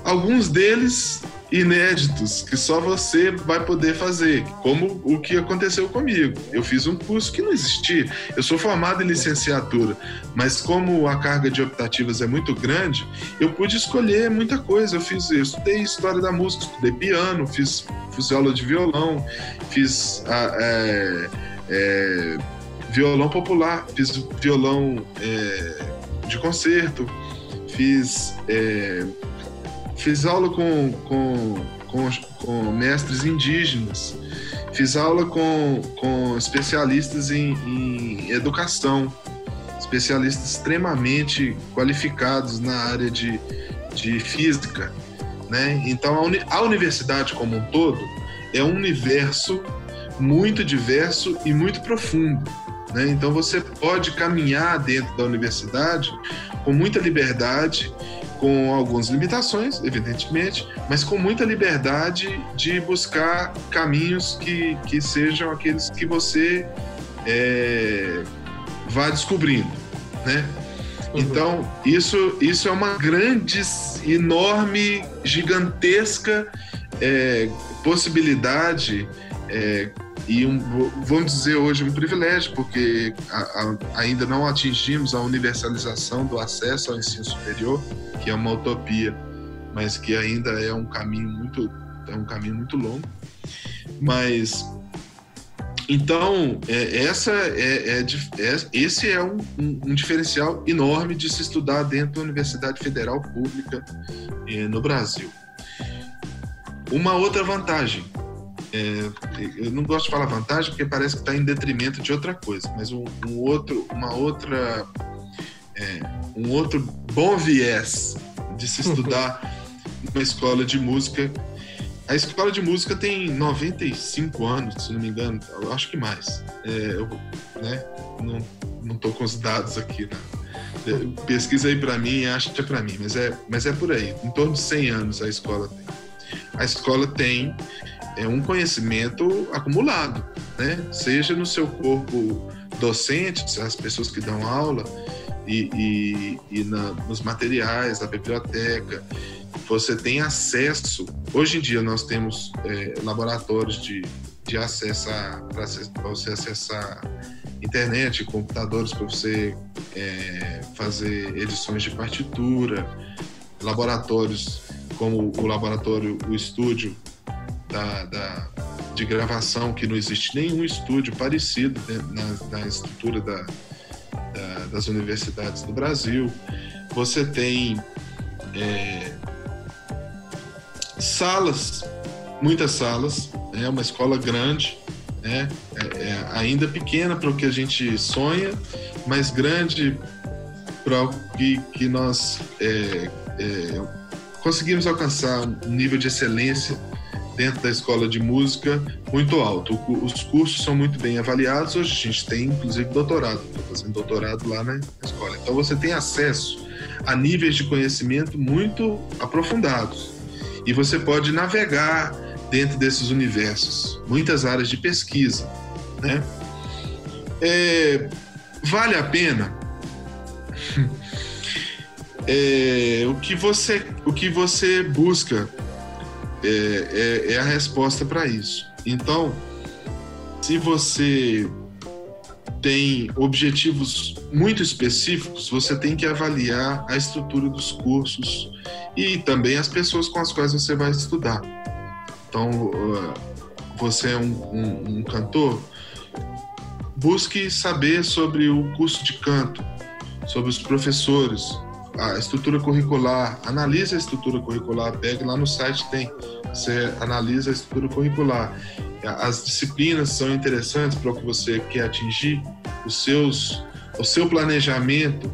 S2: Alguns deles inéditos que só você vai poder fazer, como o que aconteceu comigo. Eu fiz um curso que não existia. Eu sou formado em licenciatura, mas como a carga de optativas é muito grande, eu pude escolher muita coisa. Eu fiz, eu estudei história da música, estudei piano, fiz, fiz aula de violão, fiz a, é, é, violão popular, fiz violão é, de concerto, fiz, é, fiz aula com, com, com, com, mestres indígenas, fiz aula com, com especialistas em, em educação, especialistas extremamente qualificados na área de, de física. Né? Então, a, uni a universidade como um todo é um universo muito diverso e muito profundo. Né? Então você pode caminhar dentro da universidade com muita liberdade, com algumas limitações, evidentemente, mas com muita liberdade de buscar caminhos que, que sejam aqueles que você é, vá descobrindo, né? Uhum. Então, isso, isso é uma grande, enorme, gigantesca é, possibilidade é, e um, vamos dizer hoje um privilégio, porque a, a, ainda não atingimos a universalização do acesso ao ensino superior, que é uma utopia, mas que ainda é um caminho muito é um caminho muito longo. Mas então é, essa é, é, é, esse é um, um, um, diferencial enorme de se estudar dentro da Universidade Federal Pública eh, no Brasil. Uma outra vantagem é, eu não gosto de falar vantagem porque parece que está em detrimento de outra coisa, mas um, um outro, uma outra, é, um outro bom viés de se estudar [LAUGHS] numa escola de música. A escola de música tem 95 anos, se não me engano, eu acho que mais. É, eu, né, não, não tô com os dados aqui, né? Pesquisa aí para mim, acha que é para mim, mas é, mas é por aí. Em torno de 100 anos a escola tem. A escola tem é um conhecimento acumulado, né? Seja no seu corpo docente, as pessoas que dão aula, e, e, e na, nos materiais, na biblioteca. Você tem acesso. Hoje em dia nós temos é, laboratórios de, de acesso para você acessar internet, computadores para você é, fazer edições de partitura, laboratórios como o laboratório, o estúdio da, da, de gravação, que não existe nenhum estúdio parecido né, na, na, estrutura da, da, das universidades do Brasil. Você tem é, salas, muitas salas, é uma escola grande, né? É, é ainda pequena para o que a gente sonha, mas grande para o que, que nós é, é, conseguimos alcançar um nível de excelência dentro da escola de música muito alto. Os cursos são muito bem avaliados. Hoje a gente tem, inclusive, doutorado. Estou fazendo doutorado lá na escola. Então você tem acesso a níveis de conhecimento muito aprofundados. E você pode navegar dentro desses universos, muitas áreas de pesquisa, né? É, vale a pena? [LAUGHS] É, o que você o que você busca é, é, é a resposta para isso. Então, se você tem objetivos muito específicos, você tem que avaliar a estrutura dos cursos e também as pessoas com as quais você vai estudar. Então, você é um, um, um cantor, busque saber sobre o curso de canto, sobre os professores, a estrutura curricular, analise a estrutura curricular, pegue lá no site tem, você analisa a estrutura curricular. As disciplinas são interessantes para o que você quer atingir, os seus, o seu planejamento,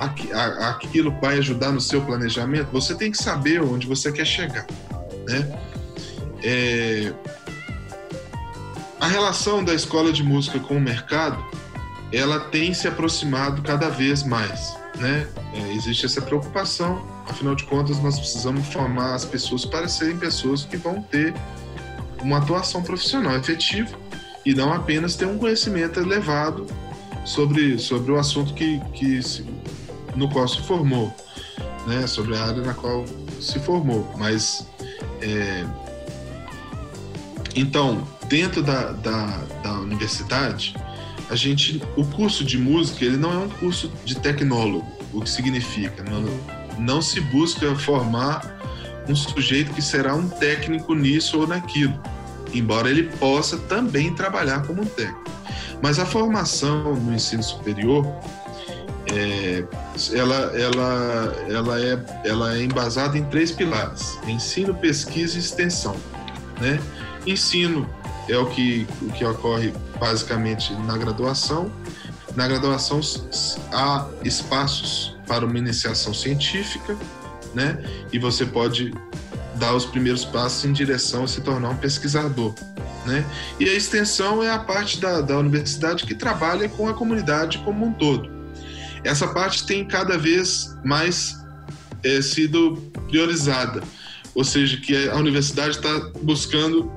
S2: aquilo vai ajudar no seu planejamento, você tem que saber onde você quer chegar, né? é, a relação da escola de música com o mercado ela tem se aproximado cada vez mais, né? É, existe essa preocupação, afinal de contas nós precisamos formar as pessoas para serem pessoas que vão ter uma atuação profissional efetiva e não apenas ter um conhecimento elevado sobre, sobre o assunto que, que se, no qual se formou, né? Sobre a área na qual se formou, mas é, então, dentro da, da, da universidade, a gente, o curso de música, ele não é um curso de tecnólogo, o que significa, não, não se busca formar um sujeito que será um técnico nisso ou naquilo, embora ele possa também trabalhar como um técnico. Mas a formação no ensino superior, é, ela, ela, ela, é, ela é embasada em três pilares: ensino, pesquisa e extensão. Né? Ensino é o que, o que ocorre basicamente na graduação. Na graduação há espaços para uma iniciação científica, né? E você pode dar os primeiros passos em direção a se tornar um pesquisador, né? E a extensão é a parte da, da universidade que trabalha com a comunidade como um todo. Essa parte tem cada vez mais é, sido priorizada, ou seja, que a universidade está buscando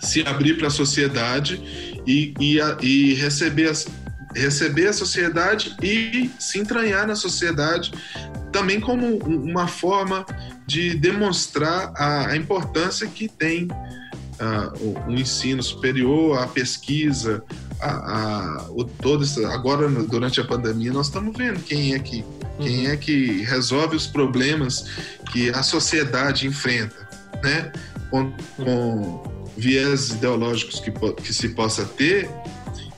S2: se abrir para a sociedade e, e, e receber, as, receber a sociedade e se entranhar na sociedade também como uma forma de demonstrar a, a importância que tem uh, o, o, ensino superior, a pesquisa, a, a, o, todo isso. agora durante a pandemia nós estamos vendo quem é que quem uhum. é que resolve os problemas que a sociedade enfrenta, né? Com, com viés ideológicos que, que se possa ter,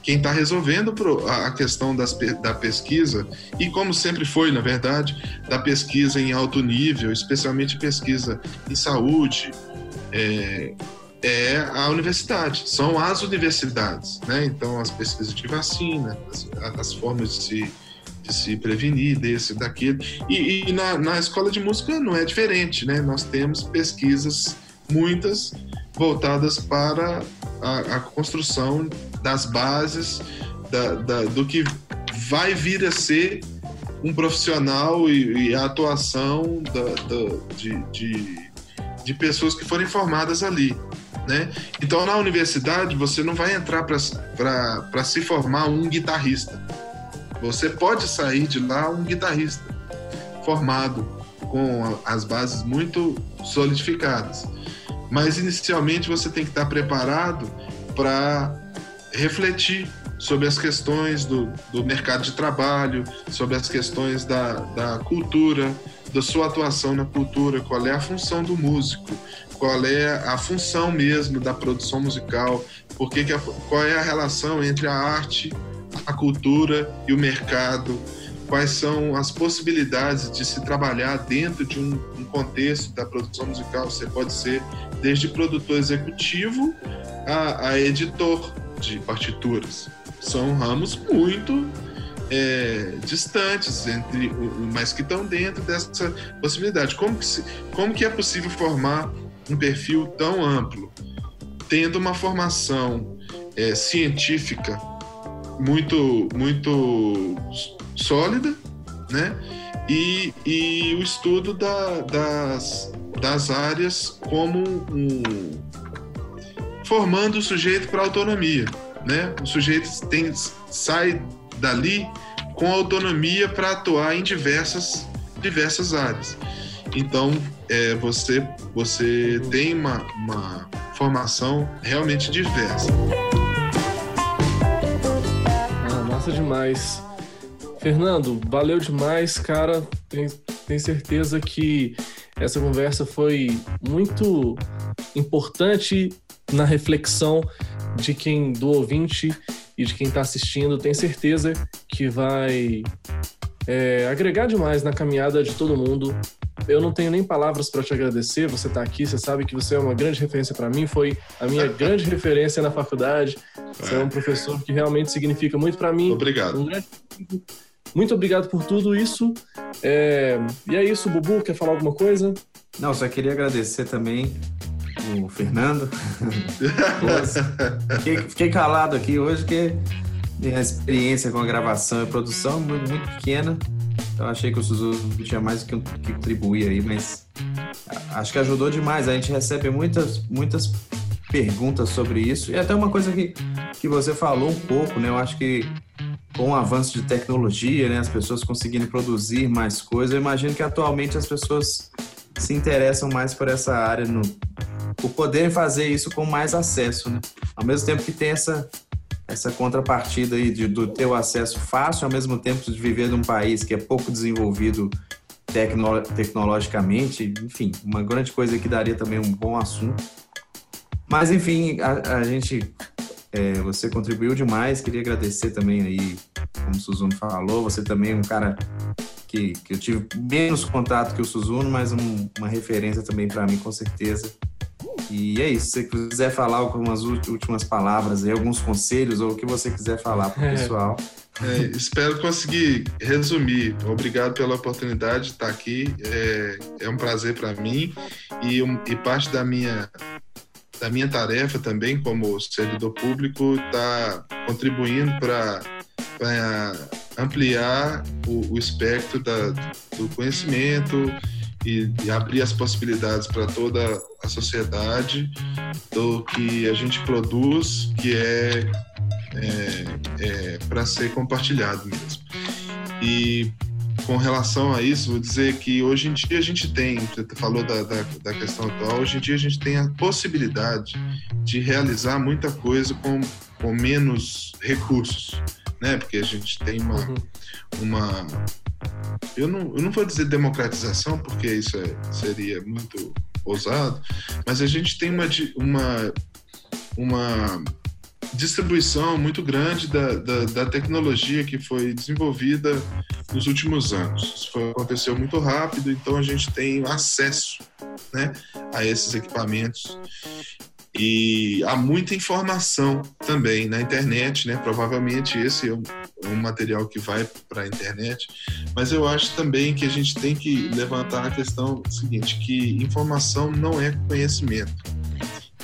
S2: quem está resolvendo a questão das, da pesquisa, e como sempre foi, na verdade, da pesquisa em alto nível, especialmente pesquisa em saúde, é, é a universidade, são as universidades, né? Então, as pesquisas de vacina, as, as formas de se, de se prevenir desse, daquele. E, e na, na escola de música não é diferente, né? Nós temos pesquisas, muitas, voltadas para a, a construção das bases da, da, do que vai vir a ser um profissional e, e a atuação da, de, de, de, pessoas que forem formadas ali. Né? Então, na universidade, você não vai entrar para se formar um guitarrista. Você pode sair de lá um guitarrista formado, com as bases muito solidificadas. Mas inicialmente você tem que estar preparado para refletir sobre as questões do, do mercado de trabalho, sobre as questões da, da cultura, da sua atuação na cultura, qual é a função do músico, qual é a função mesmo da produção musical, porque que a, qual é a relação entre a arte, a cultura e o mercado, quais são as possibilidades de se trabalhar dentro de um, um contexto da produção musical. Você pode ser desde produtor executivo a, a editor de partituras. São ramos muito é, distantes entre mas que estão dentro dessa possibilidade. Como que, se, como que é possível formar um perfil tão amplo, tendo uma formação é, científica muito muito sólida, né? E, e o estudo da, das, das áreas como um, formando o sujeito para autonomia, né? O sujeito tem sai dali com autonomia para atuar em diversas, diversas áreas. Então, é, você, você tem uma, uma formação realmente diversa.
S1: Ah, massa demais. Fernando, valeu demais, cara. Tenho, tenho certeza que essa conversa foi muito importante na reflexão de quem do ouvinte e de quem está assistindo, tenho certeza que vai é, agregar demais na caminhada de todo mundo. Eu não tenho nem palavras para te agradecer. Você está aqui, você sabe que você é uma grande referência para mim. Foi a minha [LAUGHS] grande referência na faculdade. Você é um professor que realmente significa muito para mim.
S2: Obrigado. Um
S1: muito obrigado por tudo isso. É... E é isso, Bubu, quer falar alguma coisa?
S3: Não, só queria agradecer também o Fernando. [LAUGHS] fiquei, fiquei, calado aqui hoje porque minha experiência com a gravação e produção é muito, muito pequena. Então achei que o Suzuki tinha mais que, que contribuir aí, mas acho que ajudou demais. A gente recebe muitas, muitas perguntas sobre isso. E até uma coisa que, que você falou um pouco, né? Eu acho que com o avanço de tecnologia, né, as pessoas conseguindo produzir mais coisas, eu imagino que atualmente as pessoas se interessam mais por essa área no, por poderem fazer isso com mais acesso, né? Ao mesmo tempo que tem essa essa contrapartida aí de, do ter acesso fácil, ao mesmo tempo de viver num país que é pouco desenvolvido tecno, tecnologicamente, enfim, uma grande coisa que daria também um bom assunto. Mas enfim, a, a gente, é, você contribuiu demais, queria agradecer também aí, como o Suzuno falou, você também é um cara que, que eu tive menos contato que o Suzuno, mas um, uma referência também para mim com certeza. E é isso. Se você quiser falar algumas últimas palavras, aí, alguns conselhos ou o que você quiser falar para o é. pessoal.
S2: É, espero conseguir resumir. Obrigado pela oportunidade de estar aqui. É, é um prazer para mim e, um, e parte da minha da minha tarefa também como servidor público está contribuindo para ampliar o, o espectro da, do conhecimento e, e abrir as possibilidades para toda a sociedade do que a gente produz, que é, é, é para ser compartilhado mesmo. E com relação a isso, vou dizer que hoje em dia a gente tem, você falou da, da, da, questão atual, hoje em dia a gente tem a possibilidade de realizar muita coisa com, com menos recursos, né? Porque a gente tem uma, uhum. uma eu não, eu não vou dizer democratização, porque isso é, seria muito ousado, mas a gente tem uma, uma, uma distribuição muito grande da, da, da, tecnologia que foi desenvolvida nos últimos anos. Isso foi, aconteceu muito rápido, então a gente tem acesso né, a esses equipamentos. E há muita informação também na internet, né? Provavelmente esse é um, um material que vai para a internet, mas eu acho também que a gente tem que levantar a questão seguinte, que informação não é conhecimento.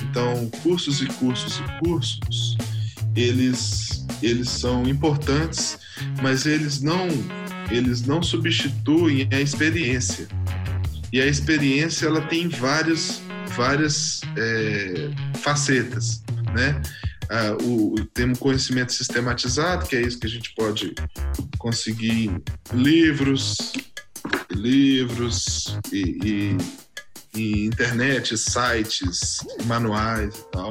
S2: Então, cursos e cursos e cursos, eles eles são importantes, mas eles não eles não substituem a experiência. E a experiência ela tem vários várias é, facetas, né? Ah, o, temos conhecimento sistematizado, que é isso que a gente pode conseguir livros, livros e, e, e internet, sites, manuais e tal.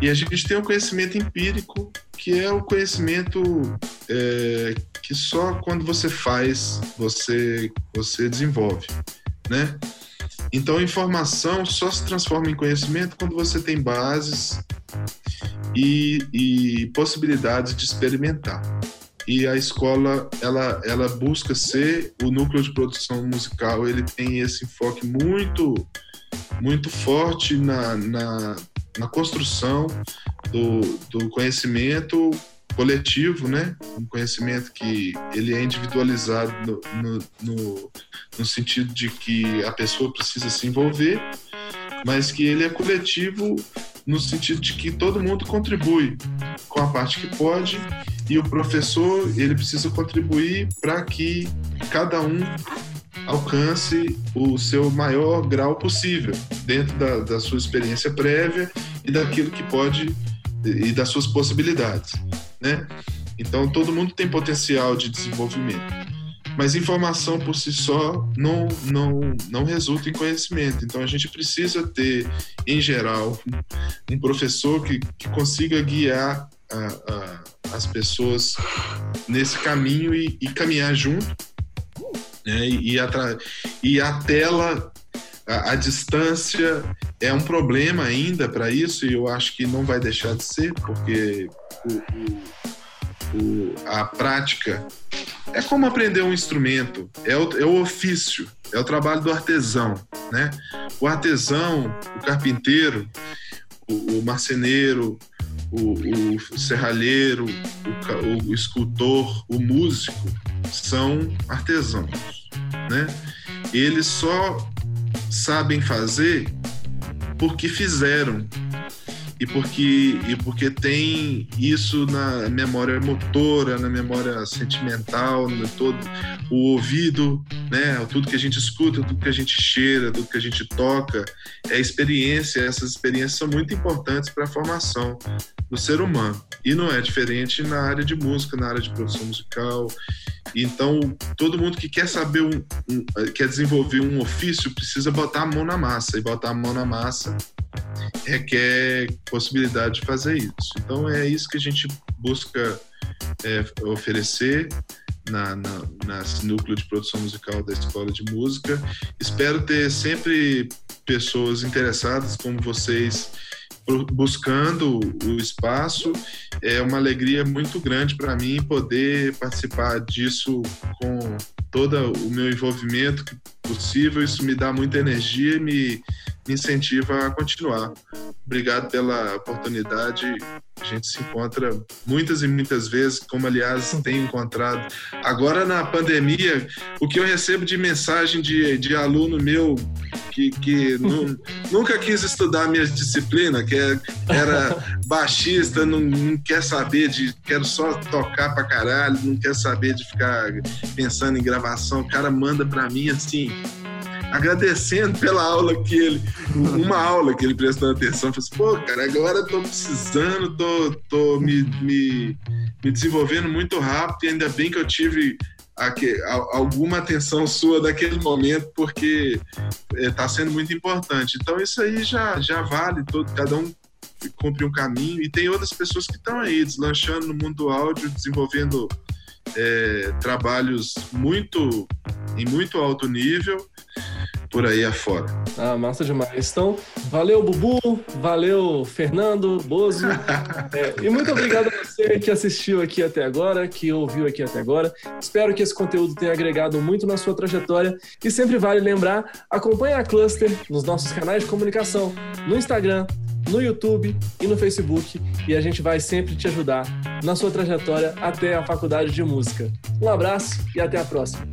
S2: E a gente tem o conhecimento empírico, que é o conhecimento é, que só quando você faz você você desenvolve, né? Então, informação só se transforma em conhecimento quando você tem bases e, e possibilidades de experimentar. E a escola, ela, ela busca ser o núcleo de produção musical, ele tem esse enfoque muito, muito forte na, na, na construção do, do conhecimento coletivo, né? Um conhecimento que ele é individualizado no, no, no, no, sentido de que a pessoa precisa se envolver, mas que ele é coletivo no sentido de que todo mundo contribui com a parte que pode e o professor ele precisa contribuir para que cada um alcance o seu maior grau possível dentro da, da sua experiência prévia e daquilo que pode e das suas possibilidades, né? Então todo mundo tem potencial de desenvolvimento, mas informação por si só não não não resulta em conhecimento. Então a gente precisa ter, em geral, um professor que, que consiga guiar a, a, as pessoas nesse caminho e, e caminhar junto, né? E, e, a, e a tela a, a, distância é um problema ainda para isso e eu acho que não vai deixar de ser, porque o, o, o, a prática é como aprender um instrumento, é o, é o ofício, é o trabalho do artesão, né? O artesão, o carpinteiro, o, o marceneiro, o, o serralheiro, o, o, escultor, o músico são artesãos, né? Eles só sabem fazer porque fizeram e porque e porque tem isso na memória motora, na memória sentimental, no todo o ouvido, né, tudo que a gente escuta, tudo que a gente cheira, tudo que a gente toca, é experiência, essas experiências são muito importantes para a formação do ser humano. E não é diferente na área de música, na área de produção musical. Então, todo mundo que quer saber, um, um, quer desenvolver um ofício, precisa botar a mão na massa. E botar a mão na massa requer possibilidade de fazer isso. Então, é isso que a gente busca é, oferecer na, na, nesse núcleo de produção musical da Escola de Música. Espero ter sempre pessoas interessadas como vocês buscando o espaço. É uma alegria muito grande para mim poder participar disso com todo o meu envolvimento possível. Isso me dá muita energia e me, me incentiva a continuar. Obrigado pela oportunidade. A gente se encontra muitas e muitas vezes, como aliás tem encontrado. Agora na pandemia, o que eu recebo de mensagem de, de aluno meu que, que nu, [LAUGHS] nunca quis estudar minha disciplina, que é, era baixista, não, não, quer saber de. quero só tocar pra caralho, não quer saber de ficar pensando em gravação. O cara manda pra mim assim agradecendo pela aula que ele, uma aula que ele prestou atenção, falou assim, pô, cara, agora tô precisando, tô, tô me, me, me desenvolvendo muito rápido e ainda bem que eu tive alguma atenção sua daquele momento, porque está é, sendo muito importante. Então isso aí já, já vale, todo, cada um cumpre um caminho, e tem outras pessoas que estão aí deslanchando no mundo do áudio, desenvolvendo é, trabalhos muito em muito alto nível por aí afora.
S1: Ah, massa demais. Então, valeu, Bubu, valeu, Fernando, Bozo. [LAUGHS] é, e muito obrigado a você que assistiu aqui até agora, que ouviu aqui até agora. Espero que esse conteúdo tenha agregado muito na sua trajetória. E sempre vale lembrar, acompanhe a Cluster nos nossos canais de comunicação, no Instagram, no YouTube e no Facebook. E a gente vai sempre te ajudar na sua trajetória até a faculdade de música. Um abraço e até a próxima.